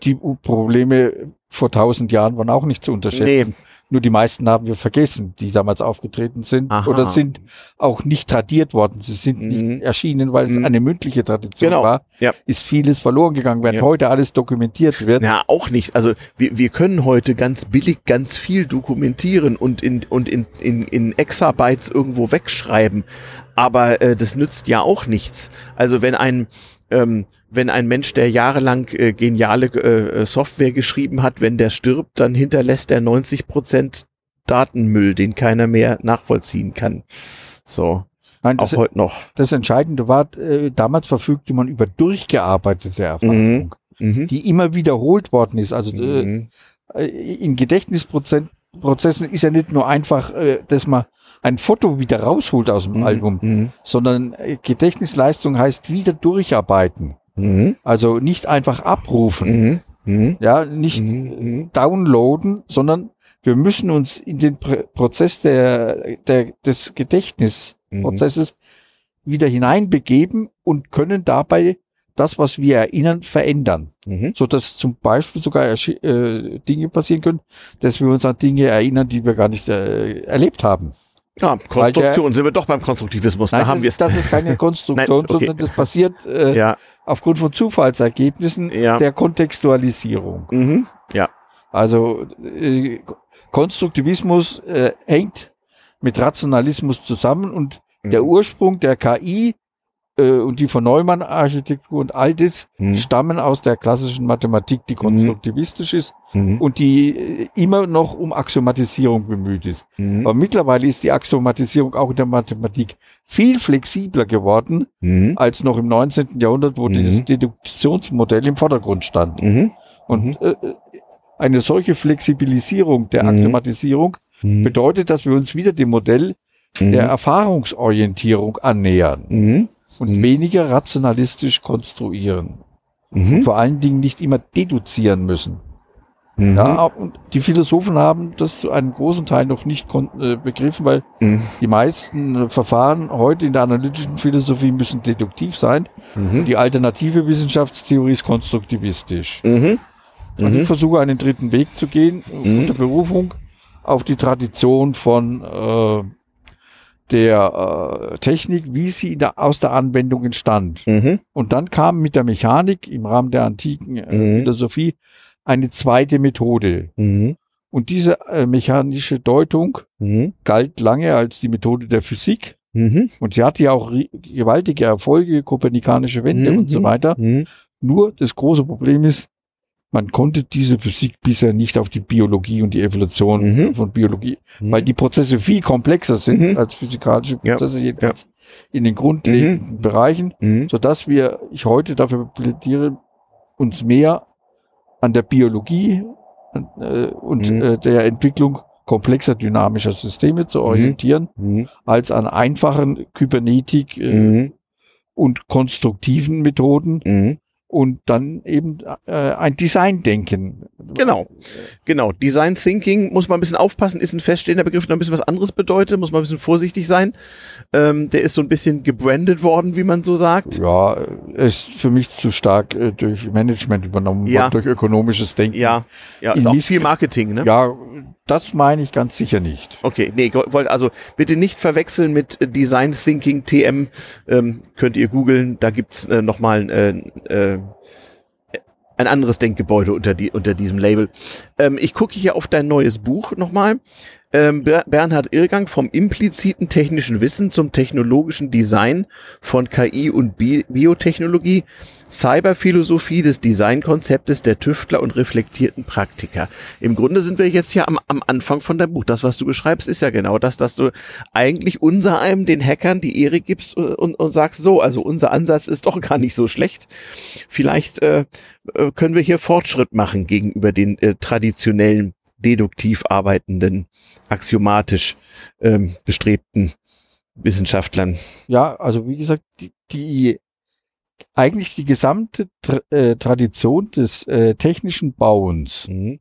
Die Probleme vor tausend Jahren waren auch nicht zu unterschätzen. Nee. Nur die meisten haben wir vergessen, die damals aufgetreten sind Aha. oder sind auch nicht tradiert worden. Sie sind mhm. nicht erschienen, weil es mhm. eine mündliche Tradition genau. war. Ja. Ist vieles verloren gegangen, während ja. heute alles dokumentiert wird. Ja, auch nicht. Also wir, wir können heute ganz billig ganz viel dokumentieren und in, und in, in, in Exabytes irgendwo wegschreiben. Aber äh, das nützt ja auch nichts. Also wenn ein ähm, wenn ein Mensch, der jahrelang äh, geniale äh, Software geschrieben hat, wenn der stirbt, dann hinterlässt er 90 Prozent Datenmüll, den keiner mehr nachvollziehen kann. So. Nein, auch heute noch. Das Entscheidende war, äh, damals verfügte man über durchgearbeitete Erfahrung, mhm. mhm. die immer wiederholt worden ist. Also äh, mhm. äh, in Gedächtnisprozessen ist ja nicht nur einfach, äh, dass man ein Foto wieder rausholt aus dem mhm. Album, mhm. sondern äh, Gedächtnisleistung heißt wieder durcharbeiten. Mhm. Also nicht einfach abrufen, mhm. Mhm. ja, nicht mhm. downloaden, sondern wir müssen uns in den Pr Prozess der, der, des Gedächtnisprozesses wieder hineinbegeben und können dabei das, was wir erinnern, verändern. Mhm. So dass zum Beispiel sogar äh, Dinge passieren können, dass wir uns an Dinge erinnern, die wir gar nicht äh, erlebt haben. Ja, Konstruktion, der, sind wir doch beim Konstruktivismus. Nein, da haben wir Das ist keine Konstruktion, nein, okay. sondern das passiert äh, ja. aufgrund von Zufallsergebnissen ja. der Kontextualisierung. Mhm. Ja. Also äh, Konstruktivismus äh, hängt mit Rationalismus zusammen und mhm. der Ursprung der KI äh, und die von Neumann-Architektur und all das mhm. stammen aus der klassischen Mathematik, die mhm. konstruktivisch ist mhm. und die äh, immer noch um Axiomatisierung bemüht ist. Mhm. Aber mittlerweile ist die Axiomatisierung auch in der Mathematik viel flexibler geworden mhm. als noch im 19. Jahrhundert, wo das mhm. Deduktionsmodell im Vordergrund stand. Und äh, eine solche Flexibilisierung der Axiomatisierung bedeutet, dass wir uns wieder dem Modell der Erfahrungsorientierung annähern und mhm. weniger rationalistisch konstruieren. Mhm. Und vor allen Dingen nicht immer deduzieren müssen. Mhm. Ja, und die Philosophen haben das zu einem großen Teil noch nicht äh, begriffen, weil mhm. die meisten äh, Verfahren heute in der analytischen Philosophie müssen deduktiv sein. Mhm. Die alternative Wissenschaftstheorie ist konstruktivistisch. Mhm. Und ich versuche einen dritten Weg zu gehen, unter Berufung auf die Tradition von äh, der äh, Technik, wie sie der, aus der Anwendung entstand. Mhm. Und dann kam mit der Mechanik im Rahmen der antiken äh, mhm. Philosophie eine zweite Methode. Mhm. Und diese äh, mechanische Deutung mhm. galt lange als die Methode der Physik. Mhm. Und sie hatte ja auch gewaltige Erfolge, kopernikanische Wende und so mhm. weiter. Nur das große Problem ist, man konnte diese Physik bisher nicht auf die Biologie und die Evolution mhm. von Biologie, mhm. weil die Prozesse viel komplexer sind mhm. als physikalische Prozesse, ja. jedenfalls ja. in den grundlegenden mhm. Bereichen, mhm. so dass wir, ich heute dafür plädiere, uns mehr an der Biologie äh, und mhm. äh, der Entwicklung komplexer dynamischer Systeme zu orientieren, als an einfachen Kybernetik äh, und konstruktiven Methoden und dann eben äh, ein Design-Denken. Genau, genau. Design Thinking muss man ein bisschen aufpassen, ist ein feststehender Begriff, der ein bisschen was anderes bedeutet, muss man ein bisschen vorsichtig sein. Ähm, der ist so ein bisschen gebrandet worden, wie man so sagt. Ja, ist für mich zu stark äh, durch Management übernommen ja. durch ökonomisches Denken. Ja, ja, ist auch viel Marketing, ne? Ja, das meine ich ganz sicher nicht. Okay, nee, wollt also bitte nicht verwechseln mit Design Thinking TM. Ähm, könnt ihr googeln, da gibt's äh, nochmal äh, äh, ein anderes Denkgebäude unter, die, unter diesem Label. Ähm, ich gucke hier auf dein neues Buch nochmal. Ähm, Bernhard Irrgang vom impliziten technischen Wissen zum technologischen Design von KI und Bi Biotechnologie Cyberphilosophie des Designkonzeptes der Tüftler und reflektierten Praktiker. Im Grunde sind wir jetzt ja am, am Anfang von deinem Buch. Das, was du beschreibst, ist ja genau das, dass du eigentlich unser einem den Hackern die Ehre gibst und, und sagst, so, also unser Ansatz ist doch gar nicht so schlecht. Vielleicht äh, äh können wir hier Fortschritt machen gegenüber den äh, traditionellen, deduktiv arbeitenden, axiomatisch ähm, bestrebten Wissenschaftlern. Ja, also wie gesagt, die, die eigentlich die gesamte Tra äh, Tradition des äh, technischen Bauens mhm.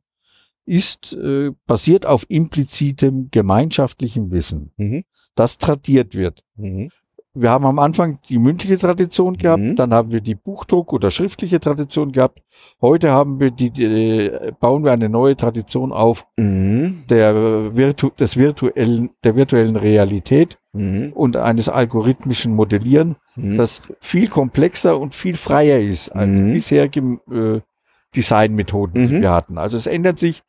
ist äh, basiert auf implizitem gemeinschaftlichem Wissen, mhm. das tradiert wird. Mhm wir haben am Anfang die mündliche Tradition gehabt, mhm. dann haben wir die Buchdruck- oder schriftliche Tradition gehabt. Heute haben wir die, die bauen wir eine neue Tradition auf mhm. der Virtu des virtuellen, der virtuellen Realität mhm. und eines algorithmischen Modellieren, mhm. das viel komplexer und viel freier ist als mhm. bisherige äh, Designmethoden, die mhm. wir hatten. Also es ändern sich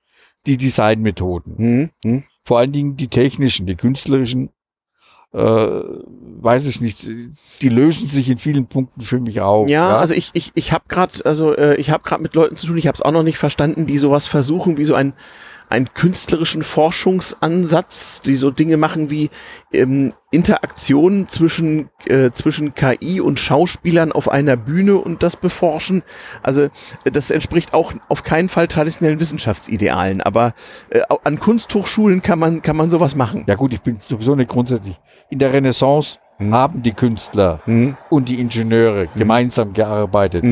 die Designmethoden. Vor allen Dingen die technischen, die künstlerischen äh, weiß ich nicht, die lösen sich in vielen Punkten für mich auf. Ja, ja? also ich ich ich habe gerade also äh, ich habe gerade mit Leuten zu tun, ich habe es auch noch nicht verstanden, die sowas versuchen wie so ein einen künstlerischen Forschungsansatz, die so Dinge machen wie ähm, Interaktionen zwischen, äh, zwischen KI und Schauspielern auf einer Bühne und das beforschen. Also äh, das entspricht auch auf keinen Fall traditionellen Wissenschaftsidealen, aber äh, an Kunsthochschulen kann man, kann man sowas machen. Ja gut, ich bin sowieso nicht grundsätzlich. In der Renaissance hm. haben die Künstler hm. und die Ingenieure hm. gemeinsam gearbeitet.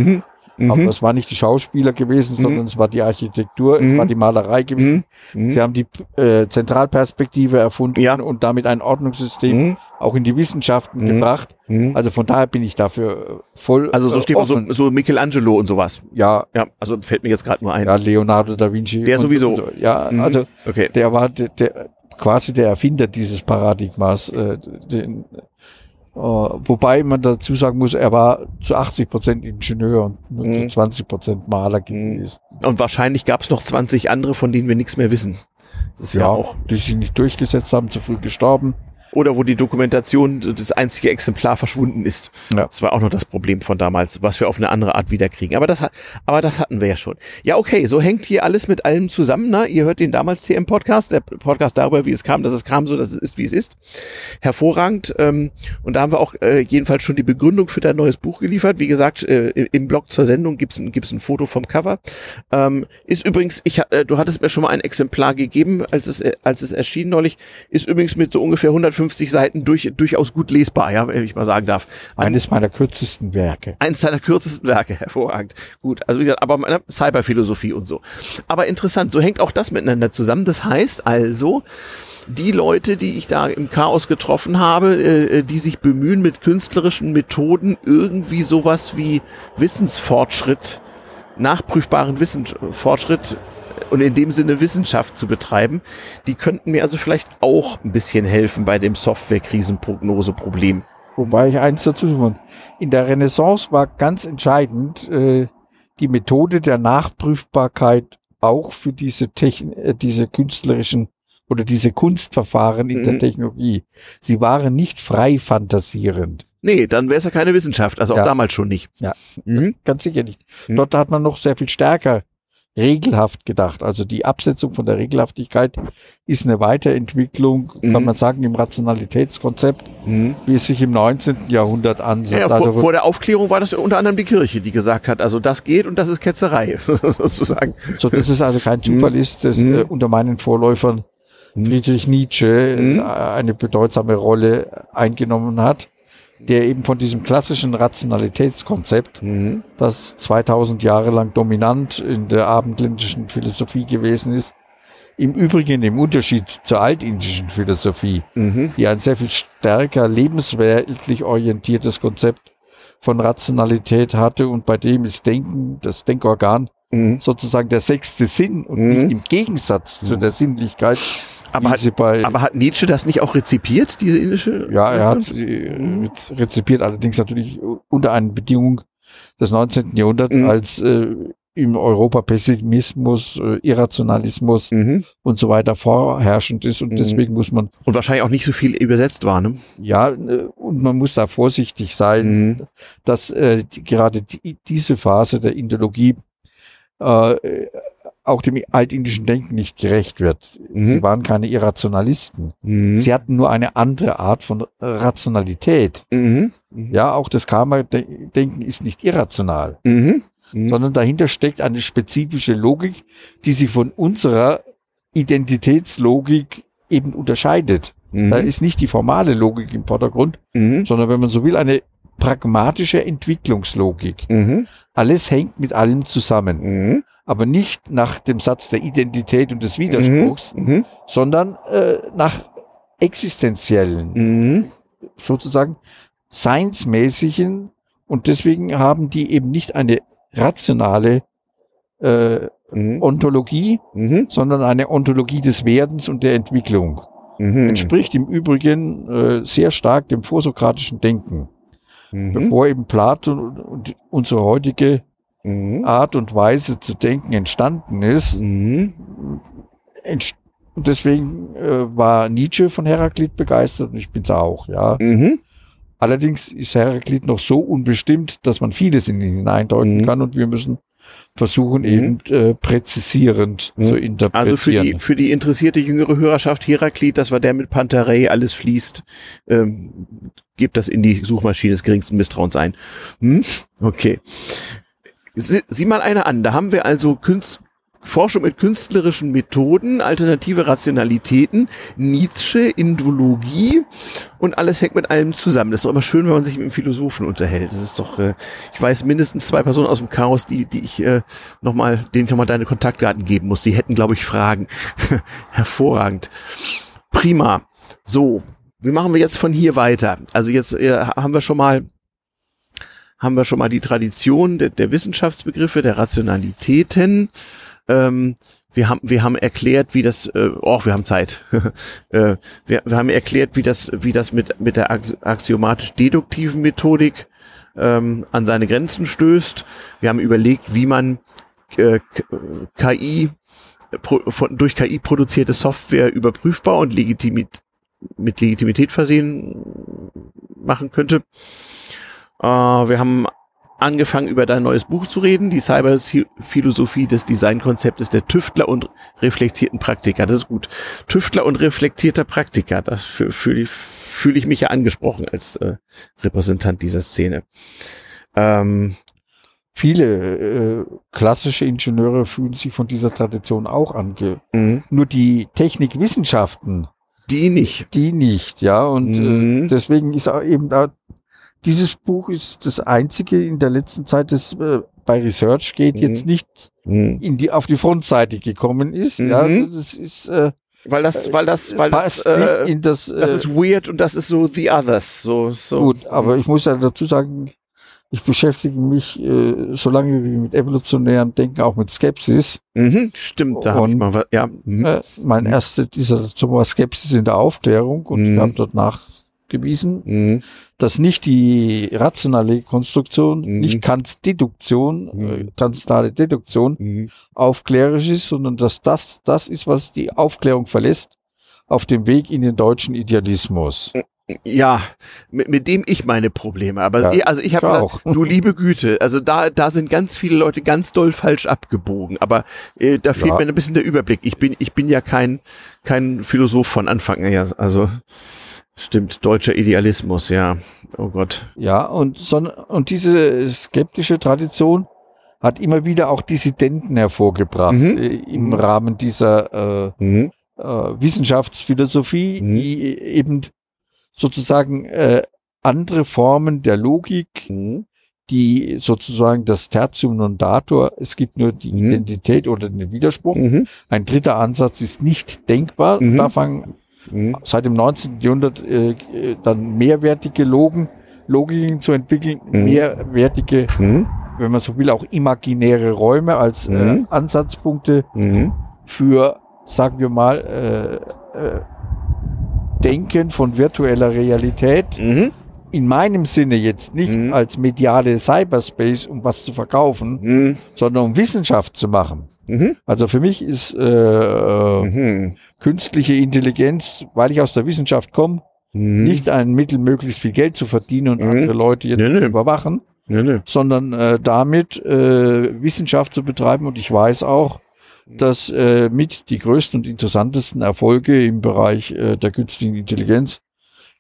Mhm. Mhm. Aber es war nicht die Schauspieler gewesen, mhm. sondern es war die Architektur, mhm. es war die Malerei gewesen. Mhm. Mhm. Sie haben die äh, Zentralperspektive erfunden ja. und damit ein Ordnungssystem mhm. auch in die Wissenschaften gebracht. Also von daher bin ich dafür äh, voll. Also so äh, steht so, so Michelangelo und sowas. Ja. Ja, also fällt mir jetzt gerade nur ein. Ja, Leonardo da Vinci. Der sowieso. So. Ja, also okay. der war der, der quasi der Erfinder dieses Paradigmas, äh, den, wobei man dazu sagen muss, er war zu 80 Prozent Ingenieur und nur mhm. zu 20 Prozent Maler gewesen. Und wahrscheinlich gab es noch 20 andere, von denen wir nichts mehr wissen. Das ist ja, ja auch. Die sich nicht durchgesetzt haben, zu früh gestorben oder wo die Dokumentation das einzige Exemplar verschwunden ist. Ja. Das war auch noch das Problem von damals, was wir auf eine andere Art wiederkriegen. Aber das, aber das hatten wir ja schon. Ja, okay, so hängt hier alles mit allem zusammen. Ne? Ihr hört den damals TM-Podcast, der Podcast darüber, wie es kam, dass es kam, so dass es ist, wie es ist. Hervorragend. Ähm, und da haben wir auch äh, jedenfalls schon die Begründung für dein neues Buch geliefert. Wie gesagt, äh, im Blog zur Sendung gibt's ein, gibt's ein Foto vom Cover. Ähm, ist übrigens, ich, äh, du hattest mir schon mal ein Exemplar gegeben, als es, äh, als es erschien neulich, ist übrigens mit so ungefähr 100 150 Seiten durch, durchaus gut lesbar, ja, wenn ich mal sagen darf. Eines meiner kürzesten Werke. Eines deiner kürzesten Werke, hervorragend. Gut, also wie gesagt, aber meine Cyberphilosophie und so. Aber interessant, so hängt auch das miteinander zusammen. Das heißt also, die Leute, die ich da im Chaos getroffen habe, äh, die sich bemühen, mit künstlerischen Methoden irgendwie sowas wie Wissensfortschritt, nachprüfbaren Wissensfortschritt und in dem Sinne Wissenschaft zu betreiben, die könnten mir also vielleicht auch ein bisschen helfen bei dem Software-Krisenprognose-Problem. Wobei ich eins dazu sagen In der Renaissance war ganz entscheidend äh, die Methode der Nachprüfbarkeit auch für diese, Techn äh, diese künstlerischen oder diese Kunstverfahren in mhm. der Technologie. Sie waren nicht frei fantasierend. Nee, dann wäre es ja keine Wissenschaft, also auch ja. damals schon nicht. Ja, mhm. ganz sicher nicht. Mhm. Dort hat man noch sehr viel stärker regelhaft gedacht. Also die Absetzung von der Regelhaftigkeit ist eine Weiterentwicklung, mhm. kann man sagen, im Rationalitätskonzept, mhm. wie es sich im 19. Jahrhundert ansetzt. Ja, vor, also, vor, der Aufklärung war das unter anderem die Kirche, die gesagt hat, also das geht und das ist Ketzerei, sozusagen. So, dass es also kein Zufall mhm. ist, dass mhm. äh, unter meinen Vorläufern mhm. Friedrich Nietzsche mhm. äh, eine bedeutsame Rolle eingenommen hat der eben von diesem klassischen Rationalitätskonzept, mhm. das 2000 Jahre lang dominant in der abendländischen Philosophie gewesen ist, im Übrigen im Unterschied zur altindischen Philosophie, mhm. die ein sehr viel stärker lebensweltlich orientiertes Konzept von Rationalität hatte und bei dem ist Denken, das Denkorgan, mhm. sozusagen der sechste Sinn und nicht mhm. im Gegensatz zu der Sinnlichkeit aber hat, aber hat Nietzsche das nicht auch rezipiert, diese indische? Ja, er hat sie mhm. rezipiert, allerdings natürlich unter einen Bedingungen des 19. Jahrhunderts, mhm. als äh, im Europa Pessimismus, äh, Irrationalismus mhm. und so weiter vorherrschend ist und mhm. deswegen muss man und wahrscheinlich auch nicht so viel übersetzt war, ne? Ja, äh, und man muss da vorsichtig sein, mhm. dass äh, die, gerade die, diese Phase der Indologie äh, auch dem altindischen Denken nicht gerecht wird. Mhm. Sie waren keine Irrationalisten. Mhm. Sie hatten nur eine andere Art von Rationalität. Mhm. mhm. Ja, auch das Karma-Denken ist nicht irrational, mhm. Mhm. sondern dahinter steckt eine spezifische Logik, die sich von unserer Identitätslogik eben unterscheidet. Da ist nicht die formale Logik im Vordergrund, sondern wenn man so will, eine pragmatische Entwicklungslogik. Alles hängt mit allem zusammen aber nicht nach dem Satz der Identität und des Widerspruchs, mhm. mhm. sondern äh, nach existenziellen, mhm. sozusagen seinsmäßigen und deswegen haben die eben nicht eine rationale äh, mhm. Ontologie, mhm. sondern eine Ontologie des Werdens und der Entwicklung. Mhm. Entspricht im Übrigen äh, sehr stark dem vorsokratischen Denken. Bevor eben Platon und unsere heutige mhm. Art und Weise zu denken entstanden ist. Mhm. Entst und deswegen äh, war Nietzsche von Heraklit begeistert und ich bin's auch, ja. Mhm. Allerdings ist Heraklit noch so unbestimmt, dass man vieles in ihn hineindeuten mhm. kann und wir müssen versuchen, mhm. eben äh, präzisierend mhm. zu interpretieren. Also für die, für die interessierte jüngere Hörerschaft, Heraklit, das war der mit Pantarei, alles fließt, ähm, gebt das in die Suchmaschine des geringsten Misstrauens ein. Hm? Okay. Sieh mal eine an. Da haben wir also Künst Forschung mit künstlerischen Methoden, alternative Rationalitäten, Nietzsche, Indologie und alles hängt mit allem zusammen. Das ist doch immer schön, wenn man sich mit einem Philosophen unterhält. Das ist doch, äh, ich weiß mindestens zwei Personen aus dem Chaos, die, die ich äh, nochmal, denen ich nochmal deine Kontaktdaten geben muss. Die hätten, glaube ich, Fragen. Hervorragend. Prima. So, wie machen wir jetzt von hier weiter? Also jetzt äh, haben wir schon mal haben wir schon mal die Tradition der, der Wissenschaftsbegriffe, der Rationalitäten. Ähm, wir haben, wir haben erklärt, wie das, äh, oh, wir haben Zeit. äh, wir, wir haben erklärt, wie das, wie das mit, mit der axiomatisch-deduktiven Methodik ähm, an seine Grenzen stößt. Wir haben überlegt, wie man äh, KI, pro, von, durch KI produzierte Software überprüfbar und legitimit, mit Legitimität versehen machen könnte. Äh, wir haben angefangen, über dein neues Buch zu reden, die Cyberphilosophie des Designkonzeptes der Tüftler und reflektierten Praktiker. Das ist gut. Tüftler und reflektierter Praktiker, das fühle ich, fühl ich mich ja angesprochen als äh, Repräsentant dieser Szene. Ähm, Viele äh, klassische Ingenieure fühlen sich von dieser Tradition auch ange. Mhm. Nur die Technikwissenschaften. Die nicht. Die nicht, ja. Und äh, mhm. äh, deswegen ist auch eben da dieses Buch ist das einzige in der letzten Zeit, das äh, bei Research geht, mhm. jetzt nicht mhm. in die, auf die Frontseite gekommen ist. Mhm. Ja, das ist, äh, weil das, weil das, weil das, äh, in das, äh, das ist weird und das ist so the others, so, so. Gut, aber ich muss ja dazu sagen, ich beschäftige mich äh, so lange wie mit evolutionärem Denken auch mit Skepsis. Mhm, stimmt, da habe ich mal was, ja. Mhm. Äh, mein erster dieser war Skepsis in der Aufklärung und mhm. ich habe dort nach gewiesen, mhm. dass nicht die rationale Konstruktion, mhm. nicht Kants Deduktion, mhm. äh, transzendentale Deduktion mhm. aufklärerisch ist, sondern dass das das ist, was die Aufklärung verlässt auf dem Weg in den deutschen Idealismus. Ja, mit, mit dem ich meine Probleme. Aber Ja, also ich habe auch. du liebe Güte, also da da sind ganz viele Leute ganz doll falsch abgebogen. Aber äh, da fehlt Ja. mir ein bisschen der Überblick. Ich bin ich bin ja kein kein Philosoph von Anfang an. Also stimmt deutscher Idealismus. Ja, oh Gott. Ja, und, so, und diese skeptische Tradition hat immer wieder auch Dissidenten hervorgebracht Mhm. äh, im Mhm. Rahmen dieser äh, Mhm. äh, Wissenschaftsphilosophie, Mhm. die eben sozusagen äh, andere Formen der Logik, Mhm. die sozusagen das Tertium non datur, es gibt nur die Mhm. Identität oder den Widerspruch. Ein dritter Ansatz ist nicht denkbar. Da fangen Mhm. seit dem 19. Jahrhundert äh, äh, dann mehrwertige Logen, Logiken zu entwickeln, Mhm. mehrwertige, Mhm. wenn man so will, auch imaginäre Räume als äh, Mhm. Ansatzpunkte Mhm. für, sagen wir mal, äh, äh, Denken von virtueller Realität. Mhm. In meinem Sinne jetzt nicht Mhm. als mediale Cyberspace, um was zu verkaufen, Mhm. sondern um Wissenschaft zu machen. Mhm. Also für mich ist äh, äh, Mhm. künstliche Intelligenz, weil ich aus der Wissenschaft komme, Mhm. nicht ein Mittel, möglichst viel Geld zu verdienen und Mhm. andere Leute jetzt Nee, nee. zu überwachen, Nee, nee. sondern äh, damit äh, Wissenschaft zu betreiben. Und ich weiß auch, dass äh, mit die größten und interessantesten Erfolge im Bereich äh, der künstlichen Intelligenz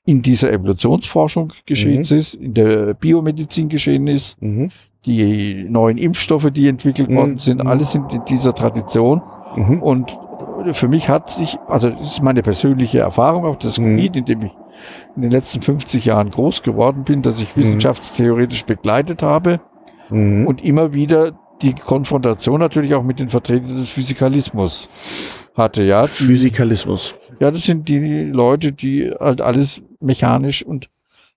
in dieser Evolutionsforschung geschehen Mhm. ist, in der Biomedizin geschehen ist. Mhm. Die neuen Impfstoffe, die entwickelt Mhm. worden sind, alles sind in dieser Tradition. Mhm. Und für mich hat sich, also das ist meine persönliche Erfahrung auf das Mhm. Gebiet, in dem ich in den letzten 50 Jahren groß geworden bin, dass ich Mhm. wissenschaftstheoretisch begleitet habe Mhm. und immer wieder die Konfrontation natürlich auch mit den Vertretern des Physikalismus hatte, ja. Physikalismus. ja, das sind die Leute, die halt alles mechanisch und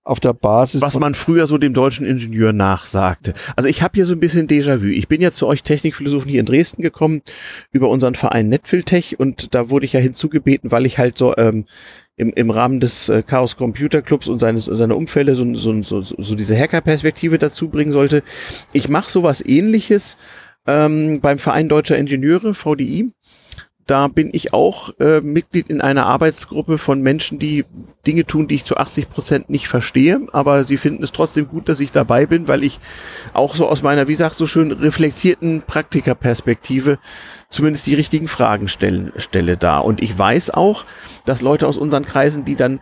auf der Basis Was man früher so dem deutschen Ingenieur nachsagte. Also ich habe hier so ein bisschen Déjà-vu. Ich bin ja zu euch Technikphilosophen hier in Dresden gekommen über unseren Verein Netfiltech und da wurde ich ja hinzugebeten, weil ich halt so ähm, im, im Rahmen des äh, Chaos Computer Clubs und seines seiner Umfälle so, so, so, so diese Hacker-Perspektive dazu bringen sollte. Ich mache sowas ähnliches ähm, beim Verein Deutscher Ingenieure, VDI. Da bin ich auch äh, Mitglied in einer Arbeitsgruppe von Menschen, die Dinge tun, die ich zu 80 Prozent nicht verstehe, aber sie finden es trotzdem gut, dass ich dabei bin, weil ich auch so aus meiner, wie sagst du schön, reflektierten Praktikerperspektive zumindest die richtigen Fragen stellen, stelle da. Und ich weiß auch, dass Leute aus unseren Kreisen, die dann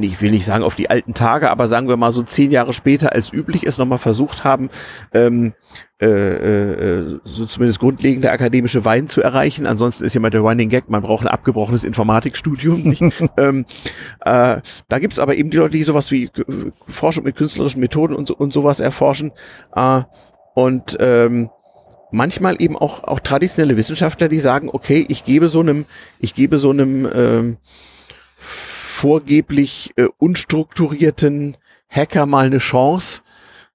ich will nicht sagen auf die alten Tage, aber sagen wir mal so zehn Jahre später als üblich es nochmal versucht haben, ähm, äh, äh, so zumindest grundlegende akademische Wein zu erreichen. Ansonsten ist ja mal der Running Gag, man braucht ein abgebrochenes Informatikstudium. Nicht? ähm, äh, da gibt's aber eben die Leute, die sowas wie äh, Forschung mit künstlerischen Methoden und, so, und sowas erforschen. Äh, und ähm, manchmal eben auch, auch traditionelle Wissenschaftler, die sagen, okay, ich gebe so einem, ich gebe so einem ähm, vorgeblich äh, unstrukturierten Hacker mal eine Chance,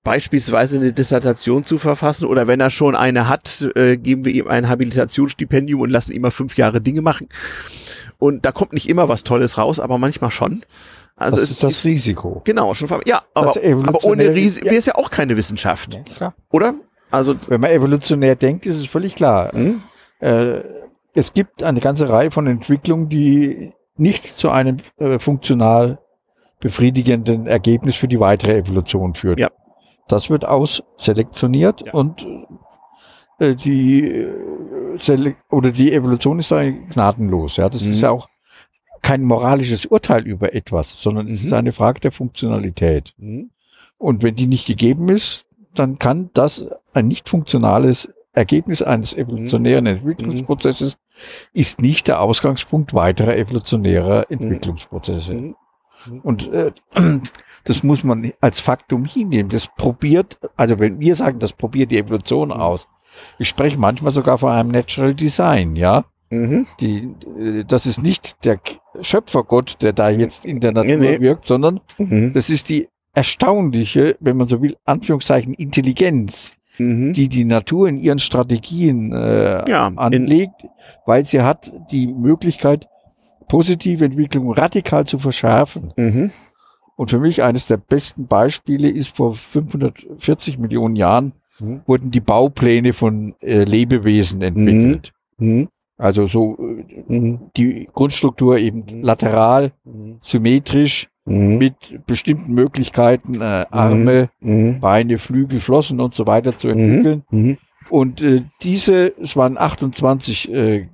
beispielsweise eine Dissertation zu verfassen oder wenn er schon eine hat, äh, geben wir ihm ein Habilitationsstipendium und lassen ihn mal fünf Jahre Dinge machen. Und da kommt nicht immer was Tolles raus, aber manchmal schon. Also das es ist das Risiko. Genau, schon ja, aber, aber ohne Risiko ja. wäre es ja auch keine Wissenschaft, Ja, klar. oder? Also Wenn man evolutionär denkt, ist es völlig klar. hm? Äh, es gibt eine ganze Reihe von Entwicklungen, die nicht zu einem äh, funktional befriedigenden Ergebnis für die weitere Evolution führt. Ja. Das wird ausselektioniert Ja. und äh, die äh, Sele oder die Evolution ist da gnadenlos. Ja, das Mhm. ist ja auch kein moralisches Urteil über etwas, sondern es Mhm. ist eine Frage der Funktionalität. Hm? Und wenn die nicht gegeben ist, dann kann das ein nicht funktionales Ergebnis eines evolutionären Entwicklungsprozesses ist nicht der Ausgangspunkt weiterer evolutionärer Entwicklungsprozesse. Mhm. Und äh, das muss man als Faktum hinnehmen. Das probiert, also wenn wir sagen, das probiert die Evolution aus. Ich spreche manchmal sogar von einem Natural Design, ja. Mhm. Die, äh, das ist nicht der Schöpfergott, der da jetzt in der Natur Nee, nee. wirkt, sondern Mhm. das ist die erstaunliche, wenn man so will, Anführungszeichen Intelligenz, Mhm. die die Natur in ihren Strategien äh, Ja, anlegt, weil sie hat die Möglichkeit, positive Entwicklung radikal zu verschärfen. Mhm. Und für mich eines der besten Beispiele ist vor 540 Millionen Jahren Mhm. wurden die Baupläne von äh, Lebewesen entwickelt. Mhm. Also so äh, Mhm. die Grundstruktur eben Mhm. lateral, Mhm. symmetrisch, mhm. mit bestimmten Möglichkeiten, äh, Arme, mhm. Beine, Flügel, Flossen und so weiter zu entwickeln. Mhm. Und äh, diese, es waren 28 äh,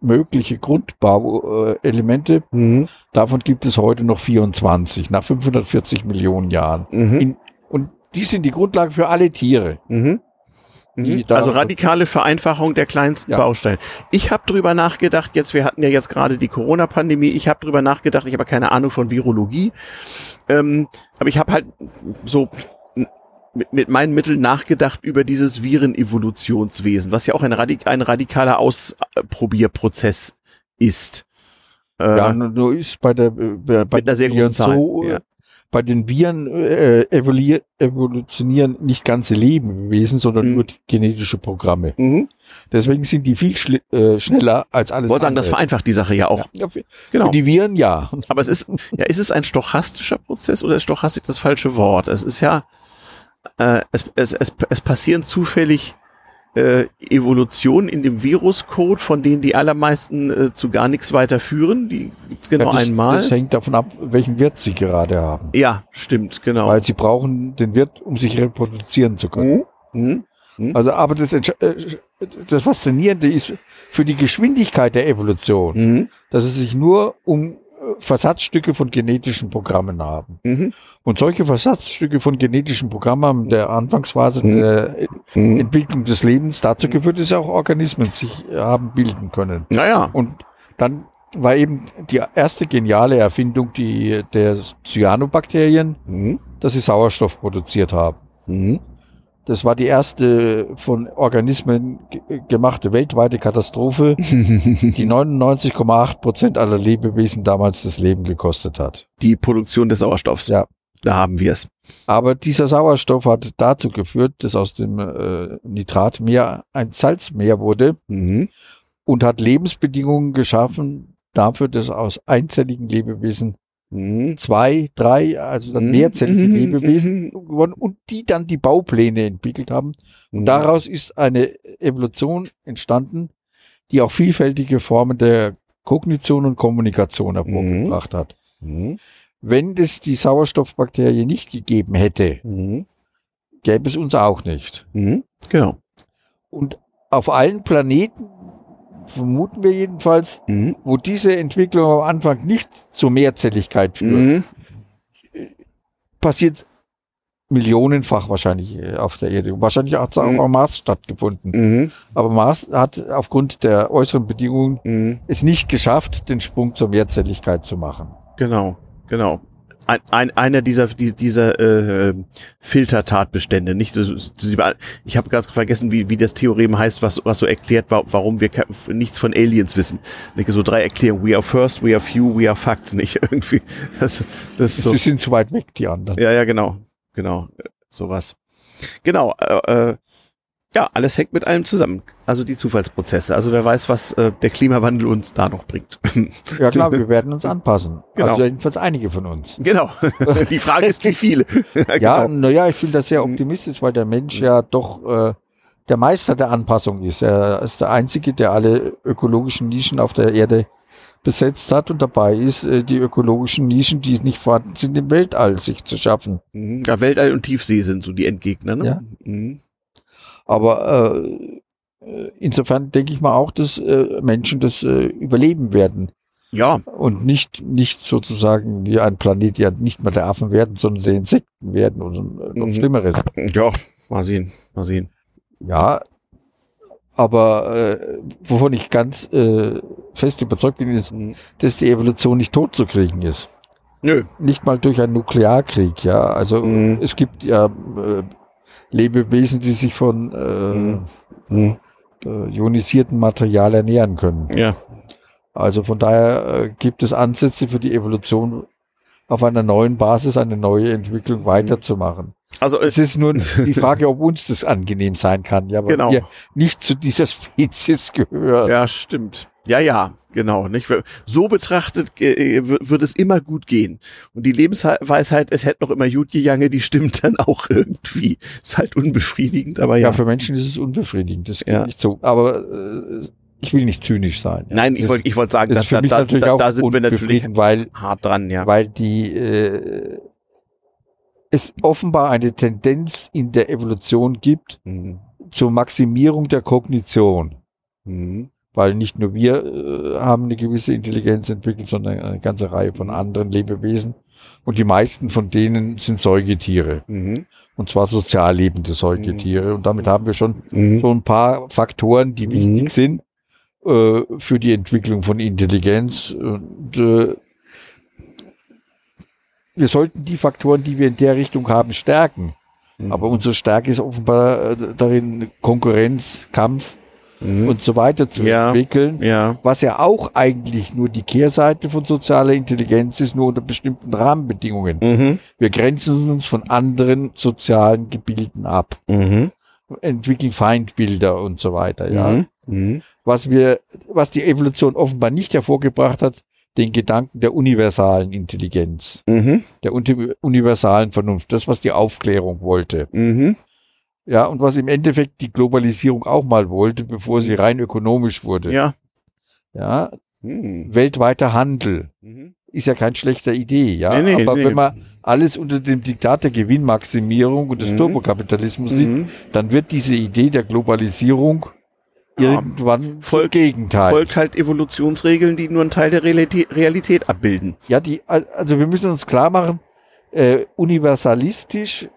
mögliche Grundbauelemente. Mhm. Davon gibt es heute noch 24, nach 540 Millionen Jahren. Mhm. In, und die sind die Grundlage für alle Tiere. Mhm. Also radikale Vereinfachung der kleinsten ja. Bausteine. Ich habe drüber nachgedacht, jetzt, wir hatten ja jetzt gerade die Corona-Pandemie, ich habe drüber nachgedacht, ich habe keine Ahnung von Virologie, ähm, aber ich habe halt so mit, mit meinen Mitteln nachgedacht über dieses Virenevolutionswesen, was ja auch ein, radik ein radikaler Ausprobierprozess ist. Äh, ja, nur ist bei der bei, bei mit einer sehr großen Zahl. So, ja. Bei den Viren äh, evolutionieren nicht ganze Lebewesen, sondern mhm. nur genetische Programme. Mhm. Deswegen sind die viel äh, schneller als alles Wollte sagen, das vereinfacht die Sache ja auch. Ja, genau. Für die Viren ja. Aber es ist, ja, ist es ein stochastischer Prozess oder ist stochastisch das falsche Wort? Es ist ja, äh, es, es, es, es passieren zufällig äh, Evolutionen in dem Viruscode, von denen die allermeisten äh, zu gar nichts weiter führen. Die gibt's genau ja, das, einmal. Das hängt davon ab, welchen Wirt sie gerade haben. Ja, stimmt, genau. Weil sie brauchen den Wirt, um sich reproduzieren zu können. Mhm. Mhm. mhm. Also, aber das, äh, das Faszinierende ist für die Geschwindigkeit der Evolution, mhm. dass es sich nur um Versatzstücke von genetischen Programmen haben. Mhm. Und solche Versatzstücke von genetischen Programmen haben der Anfangsphase mhm. der mhm. Entwicklung des Lebens dazu geführt, dass auch Organismen sich haben bilden können. Naja. Und dann war eben die erste geniale Erfindung die, der Cyanobakterien, mhm. dass sie Sauerstoff produziert haben. Das war die erste von Organismen gemachte weltweite Katastrophe, die 99,8 Prozent aller Lebewesen damals das Leben gekostet hat. Die Produktion des Sauerstoffs. Ja. Da haben wir es. Aber dieser Sauerstoff hat dazu geführt, dass aus dem äh, Nitratmeer ein Salzmeer wurde mhm. und hat Lebensbedingungen geschaffen dafür, dass aus einzelligen Lebewesen mhm. zwei, drei, also dann mhm. mehrzellige mhm. Lebewesen mhm. geworden und die dann die Baupläne entwickelt haben. Und daraus ist eine Evolution entstanden, die auch vielfältige Formen der Kognition und Kommunikation hervorgebracht hat. Wenn es die Sauerstoffbakterie nicht gegeben hätte, gäbe es uns auch nicht. Genau. Und auf allen Planeten vermuten wir jedenfalls, mhm. wo diese Entwicklung am Anfang nicht zur Mehrzelligkeit führt, mhm. passiert millionenfach wahrscheinlich äh, auf der Erde. Wahrscheinlich hat es auch mhm. am Mars stattgefunden. Mhm. Aber Mars hat aufgrund der äußeren Bedingungen mhm. es nicht geschafft, den Sprung zur Mehrzelligkeit zu machen. Genau, genau ein, ein, einer dieser die, dieser äh, Filtertatbestände. Nicht, ich habe ganz vergessen, wie, wie das Theorem heißt, was, was so erklärt, warum wir nichts von Aliens wissen. So drei Erklärungen. We are first, we are few, we are fucked. Nicht irgendwie. Das, das so. Sie sind zu weit weg, die anderen. Ja, ja, genau, genau, sowas. Genau. Äh, äh, ja, alles hängt mit allem zusammen. Also die Zufallsprozesse. Also wer weiß, was äh, der Klimawandel uns da noch bringt. Ja klar, wir werden uns anpassen. Genau. Also jedenfalls einige von uns. Genau. Die Frage ist, wie viele. ja, genau. naja, ich bin da sehr optimistisch, weil der Mensch ja doch äh, der Meister der Anpassung ist. Er ist der Einzige, der alle ökologischen Nischen auf der Erde besetzt hat und dabei ist, äh, die ökologischen Nischen, die nicht vorhanden sind, im Weltall sich zu schaffen. Mhm. Ja, Weltall und Tiefsee sind so die Endgegner, ne? Ja. Mhm. Aber äh, insofern denke ich mal auch, dass äh, Menschen das äh, überleben werden. Ja. Und nicht, nicht sozusagen wie ein Planet, ja nicht mehr der Affen werden, sondern der Insekten werden oder noch mhm. Schlimmeres. Ja, mal sehen, mal sehen. Ja, aber äh, wovon ich ganz äh, fest überzeugt bin, ist, mhm. dass die Evolution nicht tot zu kriegen ist. Nö. Nicht mal durch einen Nuklearkrieg, ja. Also mhm. es gibt ja äh, Lebewesen, die sich von äh, mhm. äh, ionisiertem Material ernähren können. Ja. Also von daher äh, gibt es Ansätze für die Evolution auf einer neuen Basis eine neue Entwicklung mhm. weiterzumachen. Also es ist nur die Frage, ob uns das angenehm sein kann, ja, weil genau. wir nicht zu dieser Spezies gehören. Ja, stimmt. Ja, ja, genau. Nicht? So betrachtet äh, wird es immer gut gehen. Und die Lebensweisheit, es hätte noch immer gut gegangen, die stimmt dann auch irgendwie. Ist halt unbefriedigend, aber ja. Ja, für Menschen ist es unbefriedigend. Das geht ja. nicht so. Aber äh, ich will nicht zynisch sein. Ja. Nein, ich wollte ich wollte sagen, dass da, da, da, da sind wir natürlich weil, hart dran, ja. Weil die äh, es offenbar eine Tendenz in der Evolution gibt mhm. zur Maximierung der Kognition. Mhm. Weil nicht nur wir äh, haben eine gewisse Intelligenz entwickelt, sondern eine ganze Reihe von anderen Lebewesen. Und die meisten von denen sind Säugetiere. Mhm. Und zwar sozial lebende Säugetiere. Mhm. Und damit haben wir schon mhm. so ein paar Faktoren, die wichtig mhm. sind äh, für die Entwicklung von Intelligenz. Und, äh, wir sollten die Faktoren, die wir in der Richtung haben, stärken. Mhm. Aber unsere Stärke ist offenbar äh, darin, Konkurrenz, Kampf mhm. und so weiter zu ja. entwickeln. Ja. Was ja auch eigentlich nur die Kehrseite von sozialer Intelligenz ist, nur unter bestimmten Rahmenbedingungen. Mhm. Wir grenzen uns von anderen sozialen Gebilden ab. Mhm. Entwickeln Feindbilder und so weiter, ja. Mhm. Mhm. Was wir, was die Evolution offenbar nicht hervorgebracht hat, den Gedanken der universalen Intelligenz, mhm. der universalen Vernunft, das, was die Aufklärung wollte. Mhm. Ja, und was im Endeffekt die Globalisierung auch mal wollte, bevor sie rein ökonomisch wurde. Ja. Ja. Mhm. Weltweiter Handel mhm. ist ja keine schlechte Idee, ja. Nee, nee, Aber nee. wenn man alles unter dem Diktat der Gewinnmaximierung und des mhm. Turbokapitalismus sieht, mhm. dann wird diese Idee der Globalisierung irgendwann folgt, Gegenteil. Folgt halt Evolutionsregeln, die nur einen Teil der Realität, abbilden. Ja, die, also wir müssen uns klar machen, äh, universalistisch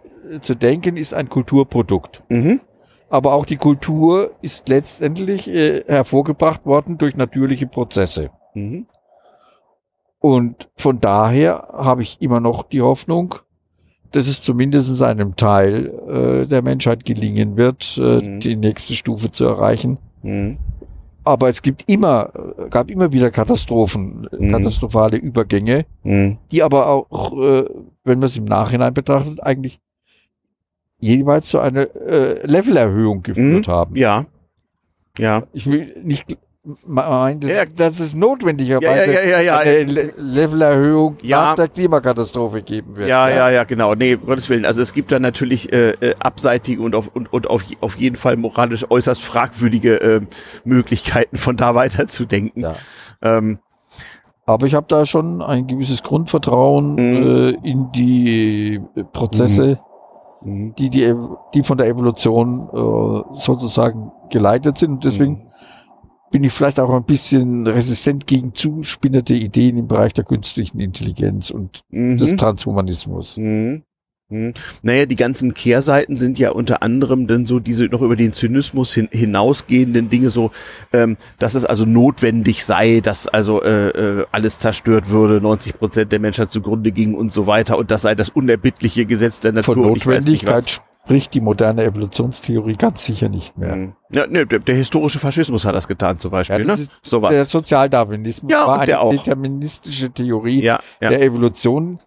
zu denken ist ein Kulturprodukt. Mhm. Aber auch die Kultur ist letztendlich äh, hervorgebracht worden durch natürliche Prozesse. Mhm. Und von daher habe ich immer noch die Hoffnung, dass es zumindest einem Teil äh, der Menschheit gelingen wird, äh, mhm. die nächste Stufe zu erreichen. Mhm. Aber es gibt immer, äh, gab immer wieder Katastrophen, mhm. katastrophale Übergänge, mhm. die aber auch, äh, wenn man es im Nachhinein betrachtet, eigentlich jeweils zu einer äh, Levelerhöhung geführt mhm. haben. Ja. Ja. Ich will nicht meint, das, ja. dass es notwendigerweise ja, ja, ja, eine Levelerhöhung nach der Klimakatastrophe geben wird. Ja, ja, ja, genau. Nee, um Gottes Willen. Also es gibt da natürlich äh, äh, abseitige und auf, und, und auf, auf jeden Fall moralisch äußerst fragwürdige äh, Möglichkeiten, von da weiter zu denken. Ja. Ähm, aber ich habe da schon ein gewisses Grundvertrauen mhm. äh, in die Prozesse, mhm. Mhm. die, die, die von der Evolution äh, sozusagen geleitet sind. Und deswegen mhm bin ich vielleicht auch ein bisschen resistent gegen zuspinnerte Ideen im Bereich der künstlichen Intelligenz und mhm. des Transhumanismus. Mhm. Mhm. Naja, die ganzen Kehrseiten sind ja unter anderem dann so diese noch über den Zynismus hin, hinausgehenden Dinge so, ähm, dass es also notwendig sei, dass also äh, äh, alles zerstört würde, 90 Prozent der Menschheit zugrunde ging und so weiter und das sei das unerbittliche Gesetz der Natur. Von Notwendigkeit spricht die moderne Evolutionstheorie ganz sicher nicht mehr. Hm. Ja, ne, der, der, historische Faschismus hat das getan zum Beispiel. Ja, ne? so was. Der Sozialdarwinismus ja, war eine deterministische Theorie ja. der Evolution,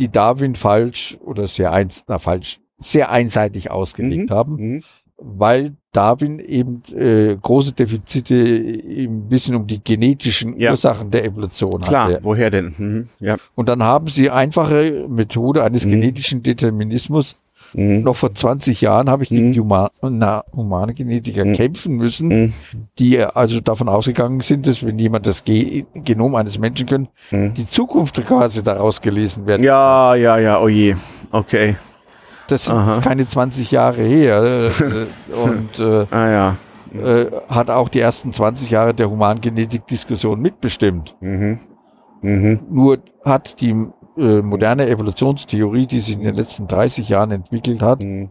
die Darwin falsch oder sehr, eins, na, falsch, sehr einseitig ausgelegt mhm. haben, mhm. weil Darwin eben äh, große Defizite im Wissen um die genetischen ja. Ursachen der Evolution Klar, hatte. woher denn? Mhm. Ja. Und dann haben sie einfache Methode eines mhm. genetischen Determinismus Mhm. Noch vor 20 Jahren habe ich gegen mhm. die Huma na, humane Genetiker mhm. kämpfen müssen, mhm. die also davon ausgegangen sind, dass wenn jemand das Ge Genom eines Menschen kennt, mhm. die Zukunft quasi daraus gelesen werden. Ja, ja, ja, oh je. Okay. Das sind keine 20 Jahre her. Äh, und äh, ah, ja. äh, hat auch die ersten 20 Jahre der Humangenetik-Diskussion mitbestimmt. Mhm. Mhm. Nur hat die äh, moderne Evolutionstheorie, die sich in den letzten 30 Jahren entwickelt hat, mhm.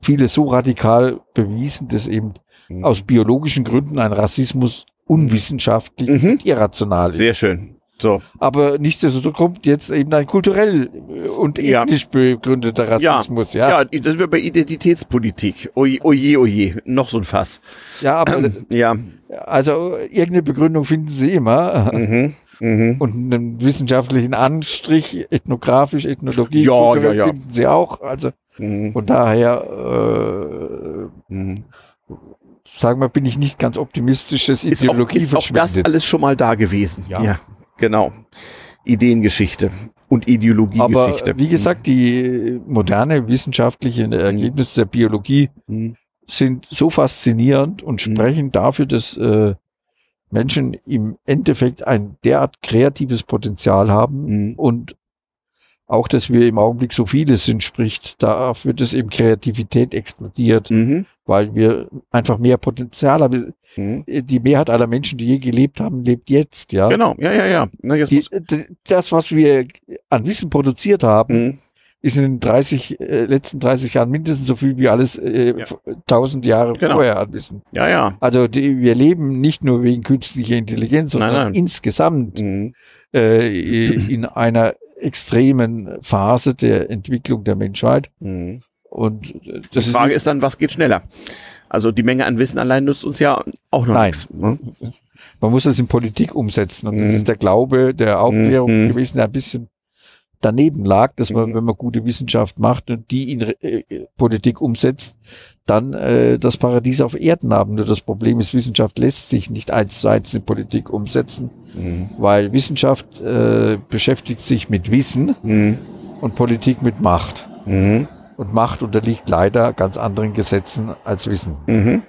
viele so radikal bewiesen, dass eben mhm. aus biologischen Gründen ein Rassismus unwissenschaftlich mhm. und irrational ist. Sehr schön. So. Aber nichtsdestotrotz kommt jetzt eben ein kulturell und ethnisch ja. begründeter Rassismus. Ja, ja. ja, das wird bei Identitätspolitik. Oje, oje, oje. Noch so ein Fass. Ja, aber ja. Also irgendeine Begründung finden Sie immer. Mhm mhm. und einen wissenschaftlichen Anstrich, ethnografisch, Ethnologie, ja, ja, ja. finden sie auch. Also mhm. von daher äh, mhm. sagen wir, bin ich nicht ganz optimistisch, dass ist Ideologie auch, ist auch das alles schon mal da gewesen. Ja, ja genau. Ideengeschichte und Ideologiegeschichte. Aber wie gesagt, die moderne wissenschaftliche Ergebnisse der Biologie mhm. sind so faszinierend und mhm. sprechen dafür, dass äh, Menschen im Endeffekt ein derart kreatives Potenzial haben mhm. und auch, dass wir im Augenblick so viele sind, spricht dafür, dass eben Kreativität explodiert, mhm. weil wir einfach mehr Potenzial haben. Mhm. Die Mehrheit aller Menschen, die je gelebt haben, lebt jetzt, ja. Genau, ja, ja, ja. Na, die, das, was wir an Wissen produziert haben, mhm. Ist in den 30, äh, letzten 30 Jahren mindestens so viel wie alles äh, ja. 1000 Jahre genau. vorher an Wissen. Ja, ja. Also die, wir leben nicht nur wegen künstlicher Intelligenz, sondern nein, nein. insgesamt mhm. äh, in einer extremen Phase der Entwicklung der Menschheit. Mhm. Und äh, das die Frage ist, ist, dann, was geht schneller? Also die Menge an Wissen allein nutzt uns ja auch noch Nein. nichts. Ne? Man muss das in Politik umsetzen. Und mhm. das ist der Glaube der Aufklärung mhm. gewesen, der ein bisschen daneben lag, dass man, mhm. wenn man gute Wissenschaft macht und die in äh, Politik umsetzt, dann äh, das Paradies auf Erden haben. Nur das Problem ist, Wissenschaft lässt sich nicht eins zu eins in Politik umsetzen, mhm. weil Wissenschaft äh, beschäftigt sich mit Wissen mhm. und Politik mit Macht. Mhm. Und Macht unterliegt leider ganz anderen Gesetzen als Wissen. Mhm.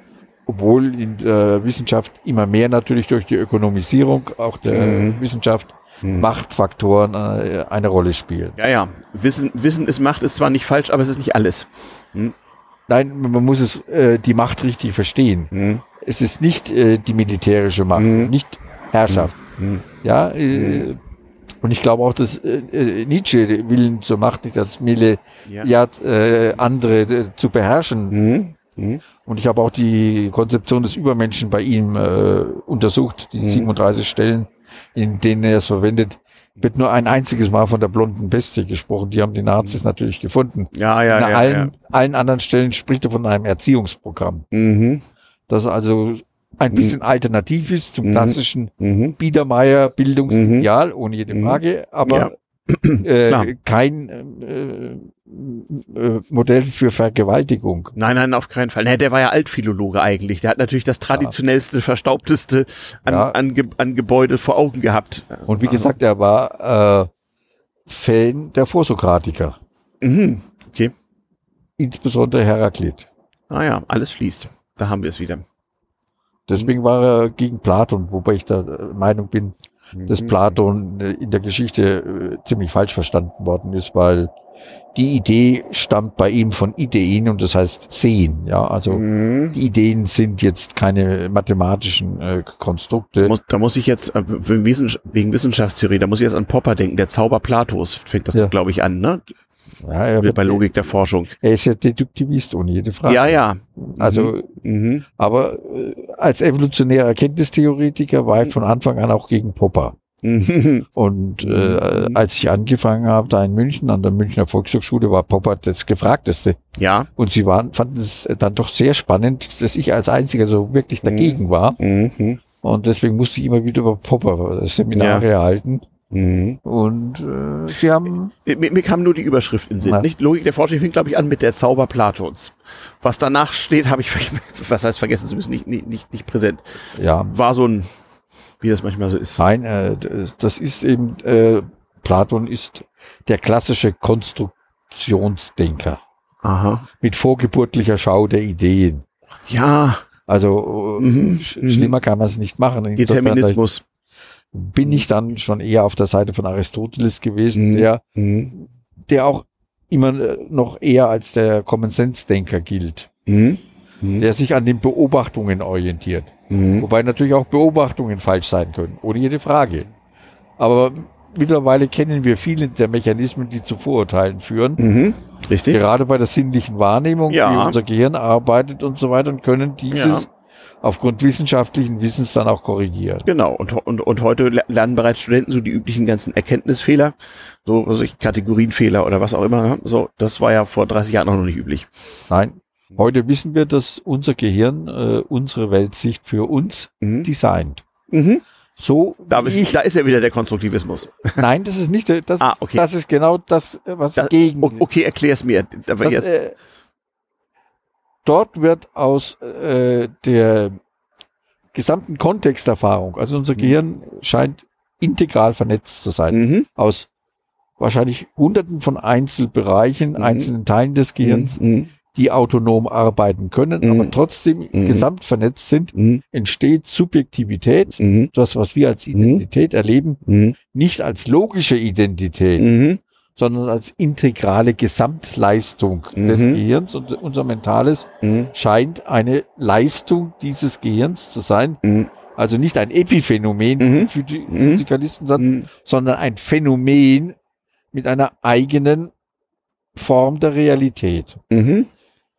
Obwohl in der Wissenschaft immer mehr natürlich durch die Ökonomisierung auch der. Wissenschaft hm. Machtfaktoren äh, eine Rolle spielen. Ja, ja. Wissen, Wissen ist Macht, ist zwar nicht falsch, aber es ist nicht alles. Hm. Nein, man muss es äh, die Macht richtig verstehen. Hm. Es ist nicht äh, die militärische Macht, hm. nicht Herrschaft. Hm. Hm. Ja, äh, und ich glaube auch, dass äh, äh Nietzsche Willen zur Macht nicht als Milliard ja. äh, andere äh, zu beherrschen. Und ich habe auch die Konzeption des Übermenschen bei ihm äh, untersucht, die 37 Stellen in denen er es verwendet, wird nur ein einziges Mal von der blonden Bestie gesprochen. Die haben die Nazis natürlich gefunden. Ja, ja, An ja, allen, ja. allen anderen Stellen spricht er von einem Erziehungsprogramm. Mhm. Das also ein bisschen mhm. alternativ ist zum mhm. klassischen mhm. Biedermeier Bildungsideal, ohne jede mhm. Frage, aber ja. äh, kein äh, Modell für Vergewaltigung. Nein, nein, auf keinen Fall. Nee, der war ja Altphilologe eigentlich. Der hat natürlich das traditionellste, verstaubteste an, ja. an, Ge an Gebäude vor Augen gehabt. Und wie also. gesagt, er war äh, Fan der Vorsokratiker. Mhm. Okay. Insbesondere Heraklit. Ah ja, alles fließt. Da haben wir es wieder. Deswegen war er gegen Platon, wobei ich der Meinung bin, dass mhm. Platon äh, in der Geschichte äh, ziemlich falsch verstanden worden ist, weil die Idee stammt bei ihm von Ideen und das heißt sehen. Ja, also mhm. die Ideen sind jetzt keine mathematischen äh, Konstrukte. da muss ich jetzt äh, wegen Wissenschaftstheorie, da muss ich jetzt an Popper denken. Der Zauber Platos fängt das, ja. glaube ich, an, ne? Ja, er bei Logik der Forschung. Er ist ja Deduktivist ohne jede Frage. Ja, ja. Also, mhm. aber äh, als evolutionärer Erkenntnistheoretiker war ich von Anfang an auch gegen Popper. Mhm. Und äh, mhm. als ich angefangen habe, da in München an der Münchner Volkshochschule, war Popper das Gefragteste. Ja. Und sie waren, fanden es dann doch sehr spannend, dass ich als einziger so wirklich dagegen mhm. war. Mhm. Und deswegen musste ich immer wieder über Popper Seminare ja. erhalten. Mhm. Und äh, sie haben. Mir, mir, kam nur die Überschrift in Sinn. Ja. Nicht Logik der Forschung fängt, glaube ich, an mit der Zauber Platons. Was danach steht, habe ich was heißt vergessen zu müssen, nicht, nicht, nicht, nicht präsent. Ja. War so ein, wie das manchmal so ist. Nein, äh, das ist eben, äh, Platon ist der klassische Konstruktionsdenker. Aha. Mit vorgeburtlicher Schau der Ideen. Ja. Also mhm. mhm. schlimmer kann man es nicht machen. Determinismus bin ich dann schon eher auf der Seite von Aristoteles gewesen, mhm. der, mhm. der auch immer äh, noch eher als der Common Sense Denker gilt, mhm. mhm. der sich an den Beobachtungen orientiert. Mhm. Wobei natürlich auch Beobachtungen falsch sein können, ohne jede Frage. Aber mittlerweile kennen wir viele der Mechanismen, die zu Vorurteilen führen. Mhm. Richtig. Gerade bei der sinnlichen Wahrnehmung, ja. wie unser Gehirn arbeitet und so weiter und können dieses ja aufgrund wissenschaftlichen Wissens dann auch korrigiert. Genau, und, und, und heute lernen bereits Studenten so die üblichen ganzen Erkenntnisfehler, so was ich, Kategorienfehler oder was auch immer. Ne? So, das war ja vor 30 Jahren noch nicht üblich. Nein. Heute wissen wir, dass unser Gehirn äh, unsere Weltsicht für uns mhm. designt. Mhm. So da, ich, da ist ja wieder der Konstruktivismus. Nein, das ist nicht, das, ah, okay. das ist genau das, was das, gegen. Okay, erklär's mir. Aber das, äh, dort wird aus äh, der gesamten Kontexterfahrung, also unser mhm. Gehirn scheint integral vernetzt zu sein, mhm. aus wahrscheinlich hunderten von Einzelbereichen, mhm. einzelnen Teilen des Gehirns, mhm. mhm. die autonom arbeiten können, aber trotzdem Mhm. gesamt vernetzt sind, entsteht Subjektivität, das, was wir als Identität erleben, nicht als logische Identität. Sondern als integrale Gesamtleistung des Mhm. Gehirns. Und unser Mentales Mhm. scheint eine Leistung dieses Gehirns zu sein. Mhm. Also nicht ein Epiphänomen Mhm. für die Mhm. Physikalisten, sagen, Mhm. sondern ein Phänomen mit einer eigenen Form der Realität, Mhm.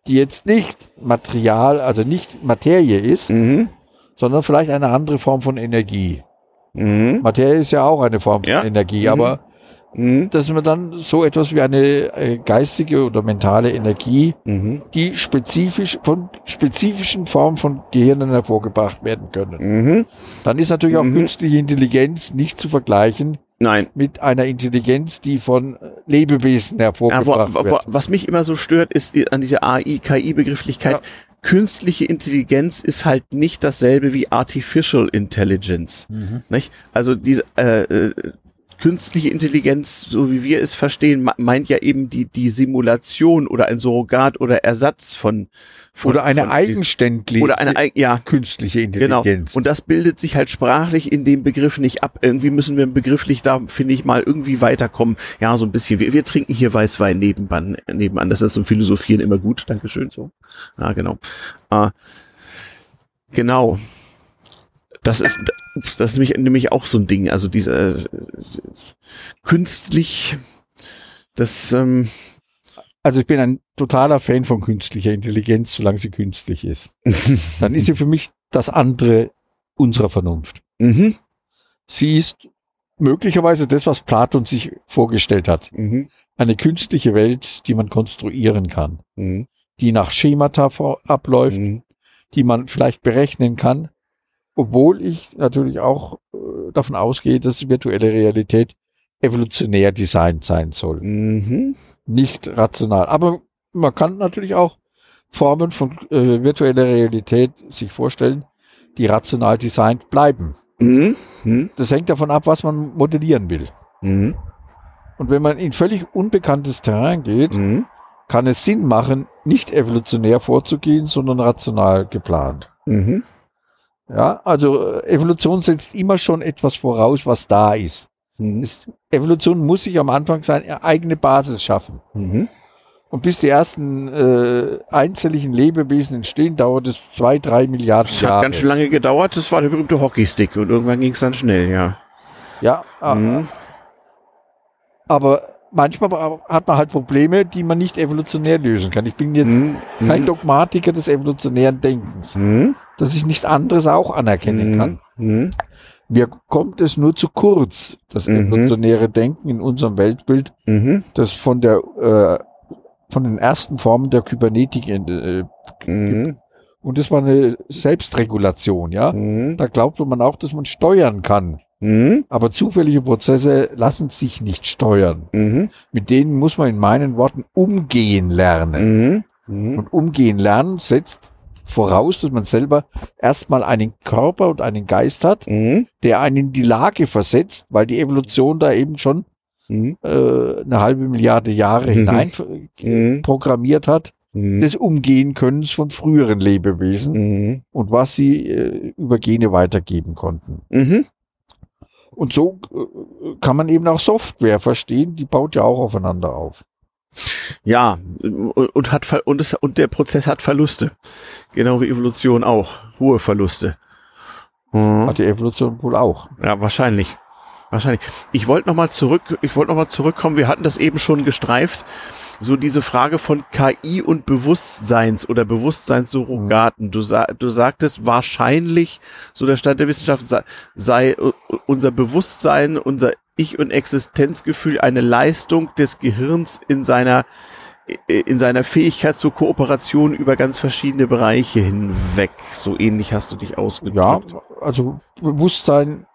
die jetzt nicht Material, also nicht Materie ist, Mhm. sondern vielleicht eine andere Form von Energie. Mhm. Materie ist ja auch eine Form von Ja. Energie, Mhm. aber Mhm. dass man dann so etwas wie eine äh, geistige oder mentale Energie, Mhm. die spezifisch von spezifischen Formen von Gehirnen hervorgebracht werden können. Mhm. Dann ist natürlich auch Mhm. künstliche Intelligenz nicht zu vergleichen Nein. mit einer Intelligenz, die von äh, Lebewesen Ja, wo, hervorgebracht wo, wird. was mich immer so stört, ist die, an dieser AI-KI-Begrifflichkeit. Ja. Künstliche Intelligenz ist halt nicht dasselbe wie Artificial Intelligence. Mhm. Nicht? Also diese äh, äh, künstliche Intelligenz, so wie wir es verstehen, me- meint ja eben die, die Simulation oder ein Surrogat oder Ersatz von, von Oder eine von eigenständige oder eine ja künstliche Genau. Intelligenz. Und das bildet sich halt sprachlich in dem Begriff nicht ab. Irgendwie müssen wir begrifflich da, finde ich, mal irgendwie weiterkommen. Ja, so ein bisschen. Wir, wir trinken hier Weißwein nebenan, nebenan. Das ist zum Philosophieren immer gut. Dankeschön. So. Ja, genau. Äh, genau. Das ist, das ist nämlich, nämlich auch so ein Ding. Also diese äh, künstlich, das, ähm, Also ich bin ein totaler Fan von künstlicher Intelligenz, solange sie künstlich ist. Dann ist sie für mich das andere unserer Vernunft. mhm, Sie ist möglicherweise das, was Platon sich vorgestellt hat. mhm, Eine künstliche Welt, die man konstruieren kann, mhm, die nach Schemata abläuft, mhm, die man vielleicht berechnen kann, obwohl ich natürlich auch äh, davon ausgehe, dass virtuelle Realität evolutionär designt sein soll, mhm, nicht rational. Aber man kann natürlich auch Formen von äh, virtueller Realität sich vorstellen, die rational designt bleiben. mhm, mhm, Das hängt davon ab, was man modellieren will. mhm, Und wenn man in völlig unbekanntes Terrain geht, mhm, kann es Sinn machen, nicht evolutionär vorzugehen, sondern rational geplant. Ja, also äh, Evolution setzt immer schon etwas voraus, was da ist. Mhm. Es, Evolution muss sich am Anfang seine eigene Basis schaffen. Mhm. Und bis die ersten äh, einzelligen Lebewesen entstehen, dauert es zwei, drei Milliarden Das hat Jahre. ganz schön lange gedauert. Das war der berühmte Hockeystick und irgendwann ging es dann schnell, ja. ja, äh, Mhm. aber manchmal hat man halt Probleme, die man nicht evolutionär lösen kann. Ich bin jetzt Mhm. kein Mhm. Dogmatiker des evolutionären Denkens, Mhm. Dass ich nichts anderes auch anerkennen kann. Mhm. Mir kommt es nur zu kurz, das Mhm. evolutionäre Denken in unserem Weltbild, Mhm. das von der äh, von den ersten Formen der Kybernetik äh, Mhm. und das war eine Selbstregulation, ja. Mhm. Da glaubte man auch, dass man steuern kann. Mhm. Aber zufällige Prozesse lassen sich nicht steuern. Mhm. Mit denen muss man in meinen Worten umgehen lernen. Mhm. Mhm. Und umgehen lernen setzt voraus, dass man selber erstmal einen Körper und einen Geist hat, Mhm. der einen in die Lage versetzt, weil die Evolution da eben schon Mhm. äh, eine halbe Milliarde Jahre Mhm. hinein Mhm. programmiert hat, Mhm. des Umgehenkönnens von früheren Lebewesen und was sie äh, über Gene weitergeben konnten. Und so äh, kann man eben auch Software verstehen, die baut ja auch aufeinander auf. Ja, und, und hat und, es, und der Prozess hat Verluste. Genau wie Evolution auch. Hohe Verluste. Mhm. Hat die Evolution wohl auch. Ja, wahrscheinlich. Wahrscheinlich. Ich wollte noch mal zurück, ich wollte noch mal zurückkommen. Wir hatten das eben schon gestreift. So diese Frage von KI und Bewusstseins oder Bewusstseinssurrogaten. Du, sa du sagtest wahrscheinlich, so der Stand der Wissenschaft sei, sei unser Bewusstsein, unser Ich- und Existenzgefühl eine Leistung des Gehirns in seiner äh, in seiner Fähigkeit zur Kooperation über ganz verschiedene Bereiche hinweg. So ähnlich hast du dich Ja, ausgedrückt. also Bewusstsein,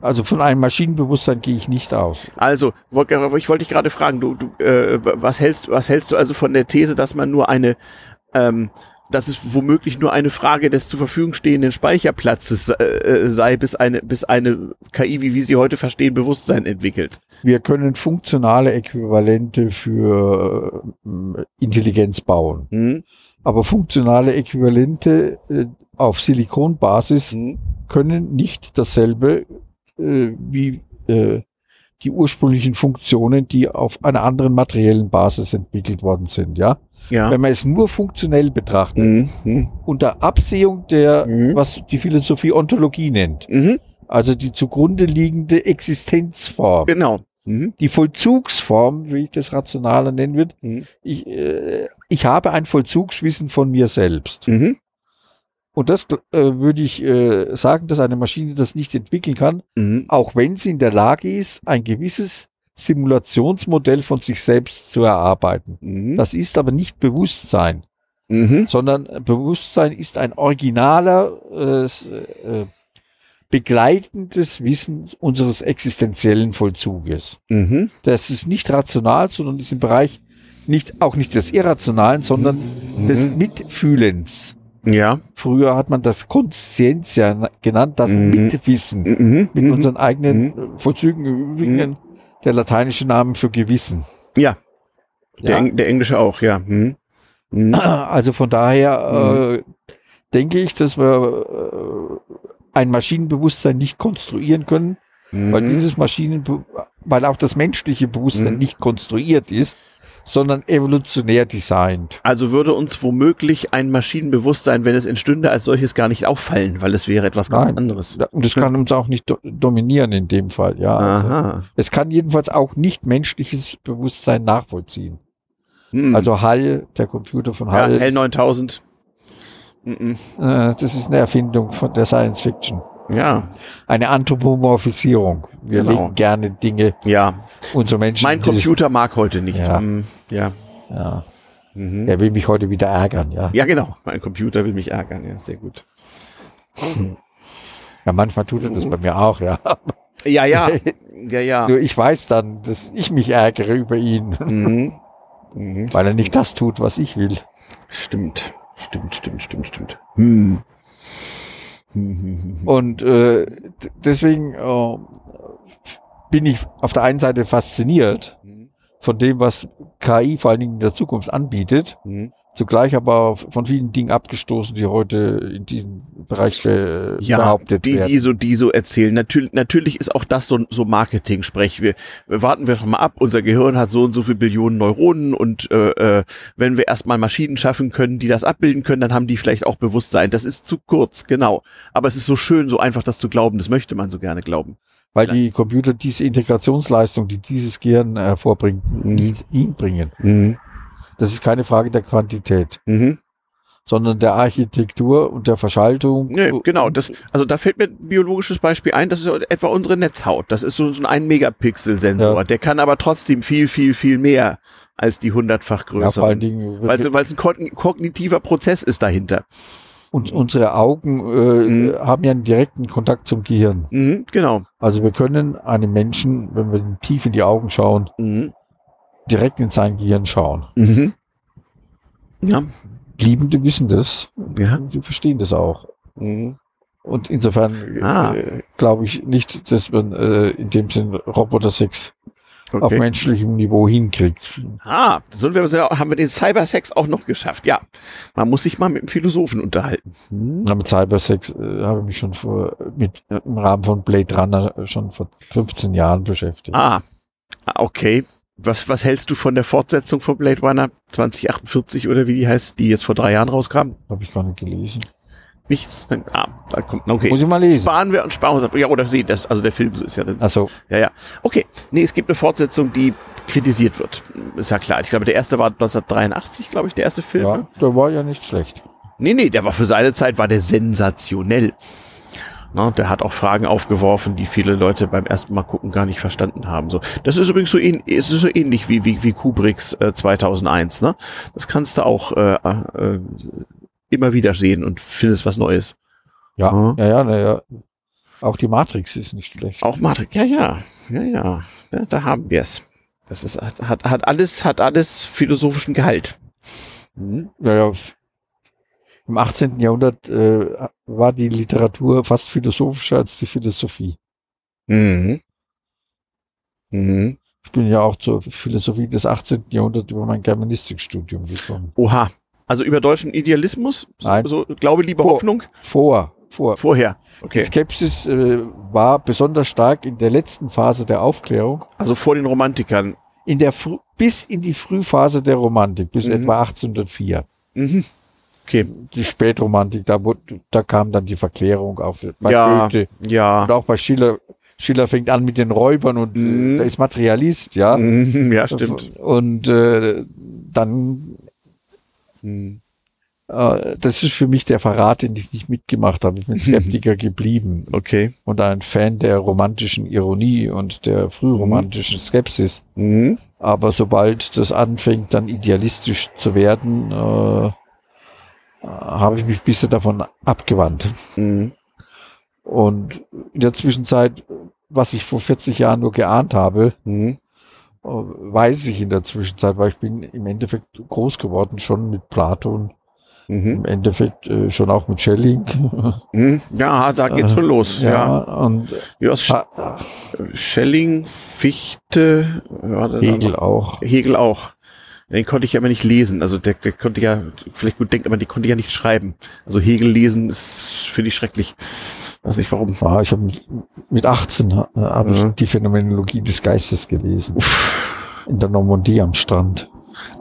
also von einem Maschinenbewusstsein gehe ich nicht aus. Also, wollt- ich wollte dich gerade fragen, du, du, äh, was hältst, was hältst du also von der These, dass man nur eine, ähm, dass es womöglich nur eine Frage des zur Verfügung stehenden Speicherplatzes äh, äh sei, bis eine, bis eine KI, wie wir sie heute verstehen, Bewusstsein entwickelt. Wir können funktionale Äquivalente für äh, Intelligenz bauen. Mhm. Aber funktionale Äquivalente äh, auf Silikonbasis mhm. können nicht dasselbe äh, wie äh, die ursprünglichen Funktionen, die auf einer anderen materiellen Basis entwickelt worden sind, ja. Ja. Wenn man es nur funktionell betrachtet, mhm. mhm. unter Absehung der, mhm. was die Philosophie Ontologie nennt, mhm. also die zugrunde liegende Existenzform. Genau. Mhm. Die Vollzugsform, wie ich das rationaler nennen würde. Mhm. Ich, äh, ich habe ein Vollzugswissen von mir selbst. Und das äh, würde ich äh, sagen, dass eine Maschine das nicht entwickeln kann, mhm. auch wenn sie in der Lage ist, ein gewisses Simulationsmodell von sich selbst zu erarbeiten. Mhm. Das ist aber nicht Bewusstsein, mhm. sondern Bewusstsein ist ein originaler, äh, äh, begleitendes Wissen unseres existenziellen Vollzuges. Mhm. Das ist nicht rational, sondern ist im Bereich nicht, auch nicht des Irrationalen, sondern mhm. des Mitfühlens. Ja. Früher hat man das Konscientia genannt, das mhm. Mitwissen. Mhm. Mit mhm. unseren eigenen mhm. Vollzügen. Übrigens mhm. Der lateinische Name für Gewissen. Ja. Der, ja. Eng der englische auch, ja. Mhm. Also von daher äh, denke ich, dass wir äh, ein Maschinenbewusstsein nicht konstruieren können, weil dieses Maschinenbewusstsein, weil auch das menschliche Bewusstsein nicht konstruiert ist sondern evolutionär designt. Also würde uns womöglich ein Maschinenbewusstsein, wenn es entstünde, als solches gar nicht auffallen, weil es wäre etwas ganz Nein. anderes. Und es kann uns auch nicht do dominieren in dem Fall, ja. Also es kann jedenfalls auch nicht menschliches Bewusstsein nachvollziehen. Hm. Also Hall, der Computer von Hall. Ja, Hell 9000. Äh, das ist eine Erfindung von der Science Fiction. Ja. Eine Anthropomorphisierung. Wir genau. legen gerne Dinge. Ja. Unsere Menschen. Mein Computer mag heute nicht. Ja. Um, ja. ja. Mhm. Er will mich heute wieder ärgern, ja. Ja, genau. Mein Computer will mich ärgern, ja. Sehr gut. Ja, manchmal tut er das bei mir auch, ja. Ja, ja. Ja, ja. Nur ich weiß dann, dass ich mich ärgere über ihn. Mhm. Mhm. Weil er nicht das tut, was ich will. Stimmt. Stimmt, stimmt, stimmt, stimmt. Hm. Und äh, deswegen äh, bin ich auf der einen Seite fasziniert mhm. von dem, was KI vor allen Dingen in der Zukunft anbietet. Mhm zugleich aber von vielen Dingen abgestoßen, die heute in diesem Bereich äh, ja, behauptet die, werden. Die so, die so erzählen. Natürlich, natürlich ist auch das so, so Marketing-Sprech. Wir, wir warten wir doch mal ab. Unser Gehirn hat so und so viele Billionen Neuronen und äh, äh, wenn wir erstmal Maschinen schaffen können, die das abbilden können, dann haben die vielleicht auch Bewusstsein. Das ist zu kurz, genau. Aber es ist so schön, so einfach das zu glauben. Das möchte man so gerne glauben. Weil die Computer diese Integrationsleistung, die dieses Gehirn hervorbringt, mhm. nicht ihn bringen. Mhm. Das ist keine Frage der Quantität. Mhm. sondern der Architektur und der Verschaltung. Nee, genau, das, also da fällt mir ein biologisches Beispiel ein, das ist etwa unsere Netzhaut. Das ist so, so ein Megapixel-Sensor. Ja. Der kann aber trotzdem viel, viel, viel mehr als die hundertfach größer. Ja, vor allen Dingen. Weil es ein kognitiver Prozess ist dahinter. Und unsere Augen äh, mhm. haben ja einen direkten Kontakt zum Gehirn. Mhm, genau. Also wir können einem Menschen, wenn wir tief in die Augen schauen, mhm direkt in sein Gehirn schauen. Mhm. Ja. Liebende wissen das. Ja. Die verstehen das auch. Mhm. Und insofern ah. äh, glaube ich nicht, dass man äh, in dem Sinn Roboter 6 okay. auf menschlichem Niveau hinkriegt. Ah, so haben wir den Cybersex auch noch geschafft. Ja, man muss sich mal mit einem Philosophen unterhalten. Hm. Ja, mit Cybersex äh, habe ich mich schon vor, mit, im Rahmen von Blade Runner schon vor 15 Jahren beschäftigt. Ah, ah okay. Was, was hältst du von der Fortsetzung von Blade Runner 2048 oder wie die heißt, die jetzt vor drei Jahren rauskam? Habe ich gar nicht gelesen. Nichts. Ah, da kommt, okay. Muss ich mal lesen. Sparen wir und sparen uns. Ja, oder sie, das, also der Film ist ja. Ach so. Ja, ja. Okay. Nee, es gibt eine Fortsetzung, die kritisiert wird. Ist ja klar. Ich glaube, der erste war 1983, glaube ich, der erste Film. Ja, ne? der war ja nicht schlecht. Nee, nee, der war für seine Zeit, war der sensationell. Na, der hat auch Fragen aufgeworfen, die viele Leute beim ersten Mal gucken gar nicht verstanden haben. So, das ist übrigens so, ähn, ist so ähnlich wie, wie, wie Kubricks äh, 2001. Ne? Das kannst du auch äh, äh, immer wieder sehen und findest was Neues. Ja, mhm. ja, ja, na, ja. Auch die Matrix ist nicht schlecht. Auch Matrix, ja, ja, ja, ja. ja da haben wir es. Das ist, hat, hat, hat alles, hat alles philosophischen Gehalt. Mhm. Ja, ja. Im 18. Jahrhundert äh, war die Literatur fast philosophischer als die Philosophie. Mhm. Mhm. Ich bin ja auch zur Philosophie des 18. Jahrhunderts über mein Germanistikstudium gekommen. Oha. Also über deutschen Idealismus? Nein. So, Glaube, Liebe, Vor- Hoffnung? Vor, vor. Vorher. Die Okay. Skepsis äh, war besonders stark in der letzten Phase der Aufklärung, Also vor den Romantikern. in der bis in die Frühphase der Romantik, bis Mhm. etwa 1804. Mhm. Okay. Die Spätromantik, da, da kam dann die Verklärung auf. Bei Ja. Goethe Ja. und auch bei Schiller. Schiller fängt an mit den Räubern und Mhm. ist Materialist, ja. Mhm. Ja, stimmt. Und äh, dann, Mhm. äh, das ist für mich der Verrat, den ich nicht mitgemacht habe. Ich bin Skeptiker geblieben Okay. und ein Fan der romantischen Ironie und der frühromantischen Skepsis. Mhm. Aber sobald das anfängt, dann idealistisch zu werden, äh, habe ich mich ein bisschen davon abgewandt. Mhm. Und in der Zwischenzeit, was ich vor 40 Jahren nur geahnt habe, Mhm. äh, weiß ich in der Zwischenzeit, weil ich bin im Endeffekt groß geworden, schon mit Platon, Mhm. im Endeffekt äh, schon auch mit Schelling. Mhm. Ja, da geht's schon los. Ja. und ja. Sch Schelling, Fichte, ja, Hegel auch. Hegel auch. Den konnte ich ja immer nicht lesen. Also der, der konnte ja vielleicht gut denken, aber die konnte ich ja nicht schreiben. Also Hegel lesen ist finde ich schrecklich. Weiß nicht warum. Ja, ich habe mit, mit 18 äh, habe Mhm. ich die Phänomenologie des Geistes gelesen. In der Normandie am Strand.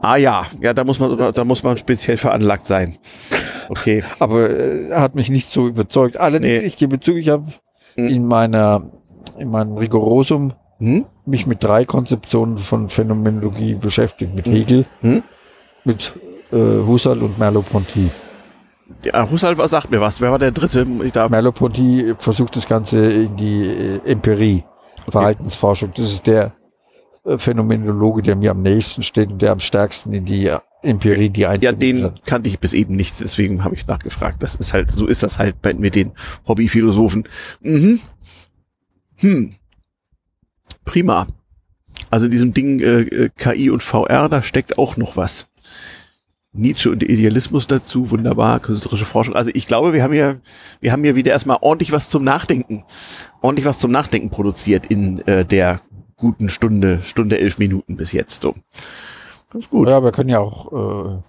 Ah ja, ja, da muss man da muss man speziell veranlagt sein. Okay. Aber äh, hat mich nicht so überzeugt. Allerdings, Nee. ich gebe zu, ich habe Mhm. in meiner in meinem Rigorosum Hm? Mich mit drei Konzeptionen von Phänomenologie beschäftigt. Mit Mhm. Hegel, Hm? mit äh, Husserl und Merleau-Ponty. Ja, Husserl was sagt mir was. Wer war der dritte? Merleau-Ponty versucht das Ganze in die äh, Empirie, Verhaltensforschung. Das ist der äh, Phänomenologe, der mir am nächsten steht und der am stärksten in die äh, Empirie, die ja, Einzelnen den hat. kannte ich bis eben nicht, deswegen habe ich nachgefragt. Das ist halt, so ist das halt bei, mit den Hobbyphilosophen. Mhm. Hm. Prima. Also in diesem Ding äh, äh, KI und VR, da steckt auch noch was. Nietzsche und Idealismus dazu, wunderbar, künstlerische Forschung. Also ich glaube, wir haben hier, wir haben hier wieder erstmal ordentlich was zum Nachdenken, ordentlich was zum Nachdenken produziert in äh, der guten Stunde, Stunde elf Minuten bis jetzt. So. Ganz gut. Ja, wir können ja auch äh,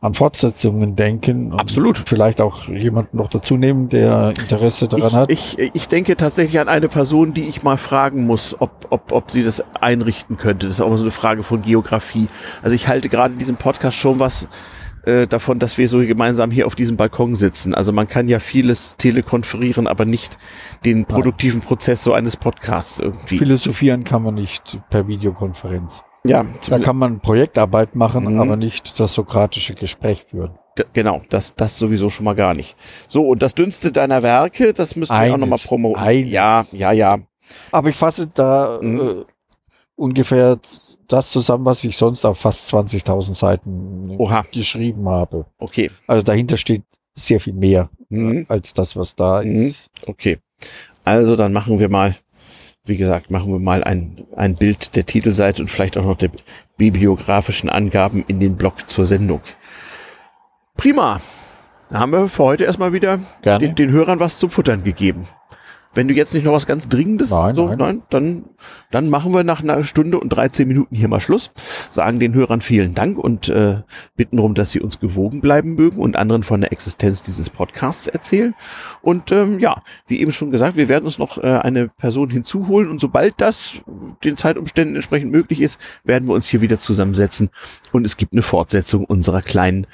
an Fortsetzungen denken. und Absolut. Vielleicht auch jemanden noch dazu nehmen, der Interesse daran hat. Ich, ich, ich denke tatsächlich an eine Person, die ich mal fragen muss, ob, ob, ob sie das einrichten könnte. Das ist auch so eine Frage von Geografie. Also ich halte gerade in diesem Podcast schon was äh, davon, dass wir so gemeinsam hier auf diesem Balkon sitzen. Also man kann ja vieles telekonferieren, aber nicht den produktiven Prozess so eines Podcasts irgendwie. Philosophieren kann man nicht per Videokonferenz. Ja, Da kann man Projektarbeit machen, Mhm. aber nicht das sokratische Gespräch führen. Genau, das, das sowieso schon mal gar nicht. So, und das Dünnste deiner Werke, das müssen wir auch Eines, nochmal promoten. eines. Ja, ja, ja. Aber ich fasse da Mhm. äh, ungefähr das zusammen, was ich sonst auf fast 20.000 Seiten Oha. geschrieben habe. Okay. Also dahinter steht sehr viel mehr Mhm. als das, was da Mhm. ist. Okay. Also dann machen wir mal, wie gesagt, machen wir mal ein, ein Bild der Titelseite und vielleicht auch noch der bibliografischen Angaben in den Blog zur Sendung. Prima. Da haben wir für heute erstmal wieder den, den Hörern was zum Futtern gegeben. Wenn du jetzt nicht noch was ganz Dringendes, Nein, so, nein. dann, dann machen wir nach einer Stunde und 13 Minuten hier mal Schluss, sagen den Hörern vielen Dank und äh, bitten darum, dass sie uns gewogen bleiben mögen und anderen von der Existenz dieses Podcasts erzählen. Und ähm, ja, wie eben schon gesagt, wir werden uns noch äh, eine Person hinzuholen und sobald das den Zeitumständen entsprechend möglich ist, werden wir uns hier wieder zusammensetzen und es gibt eine Fortsetzung unserer kleinen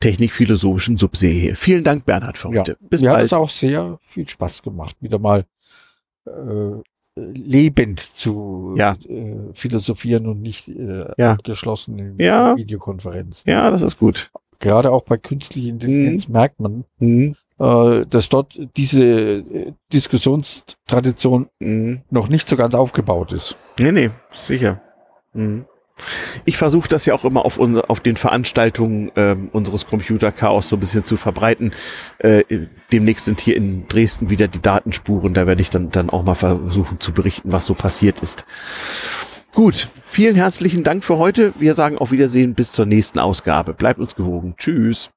technikphilosophischen Subserie. Vielen Dank, Bernhard, für Ja. heute. Bis Mir hat bald. es auch sehr viel Spaß gemacht, wieder mal äh, lebend zu Ja. äh, philosophieren und nicht äh, Ja. abgeschlossen in Ja. Videokonferenz. Ja, das ist gut. Gerade auch bei künstlicher Intelligenz merkt man, Mhm. äh, dass dort diese äh, Diskussionstradition Mhm. noch nicht so ganz aufgebaut ist. Nee, nee, sicher. Mhm. Ich versuche das ja auch immer auf, unser, auf den Veranstaltungen ähm, unseres Computerchaos so ein bisschen zu verbreiten. Äh, demnächst sind hier in Dresden wieder die Datenspuren. Da werde ich dann, dann auch mal versuchen zu berichten, was so passiert ist. Gut, vielen herzlichen Dank für heute. Wir sagen auf Wiedersehen bis zur nächsten Ausgabe. Bleibt uns gewogen. Tschüss.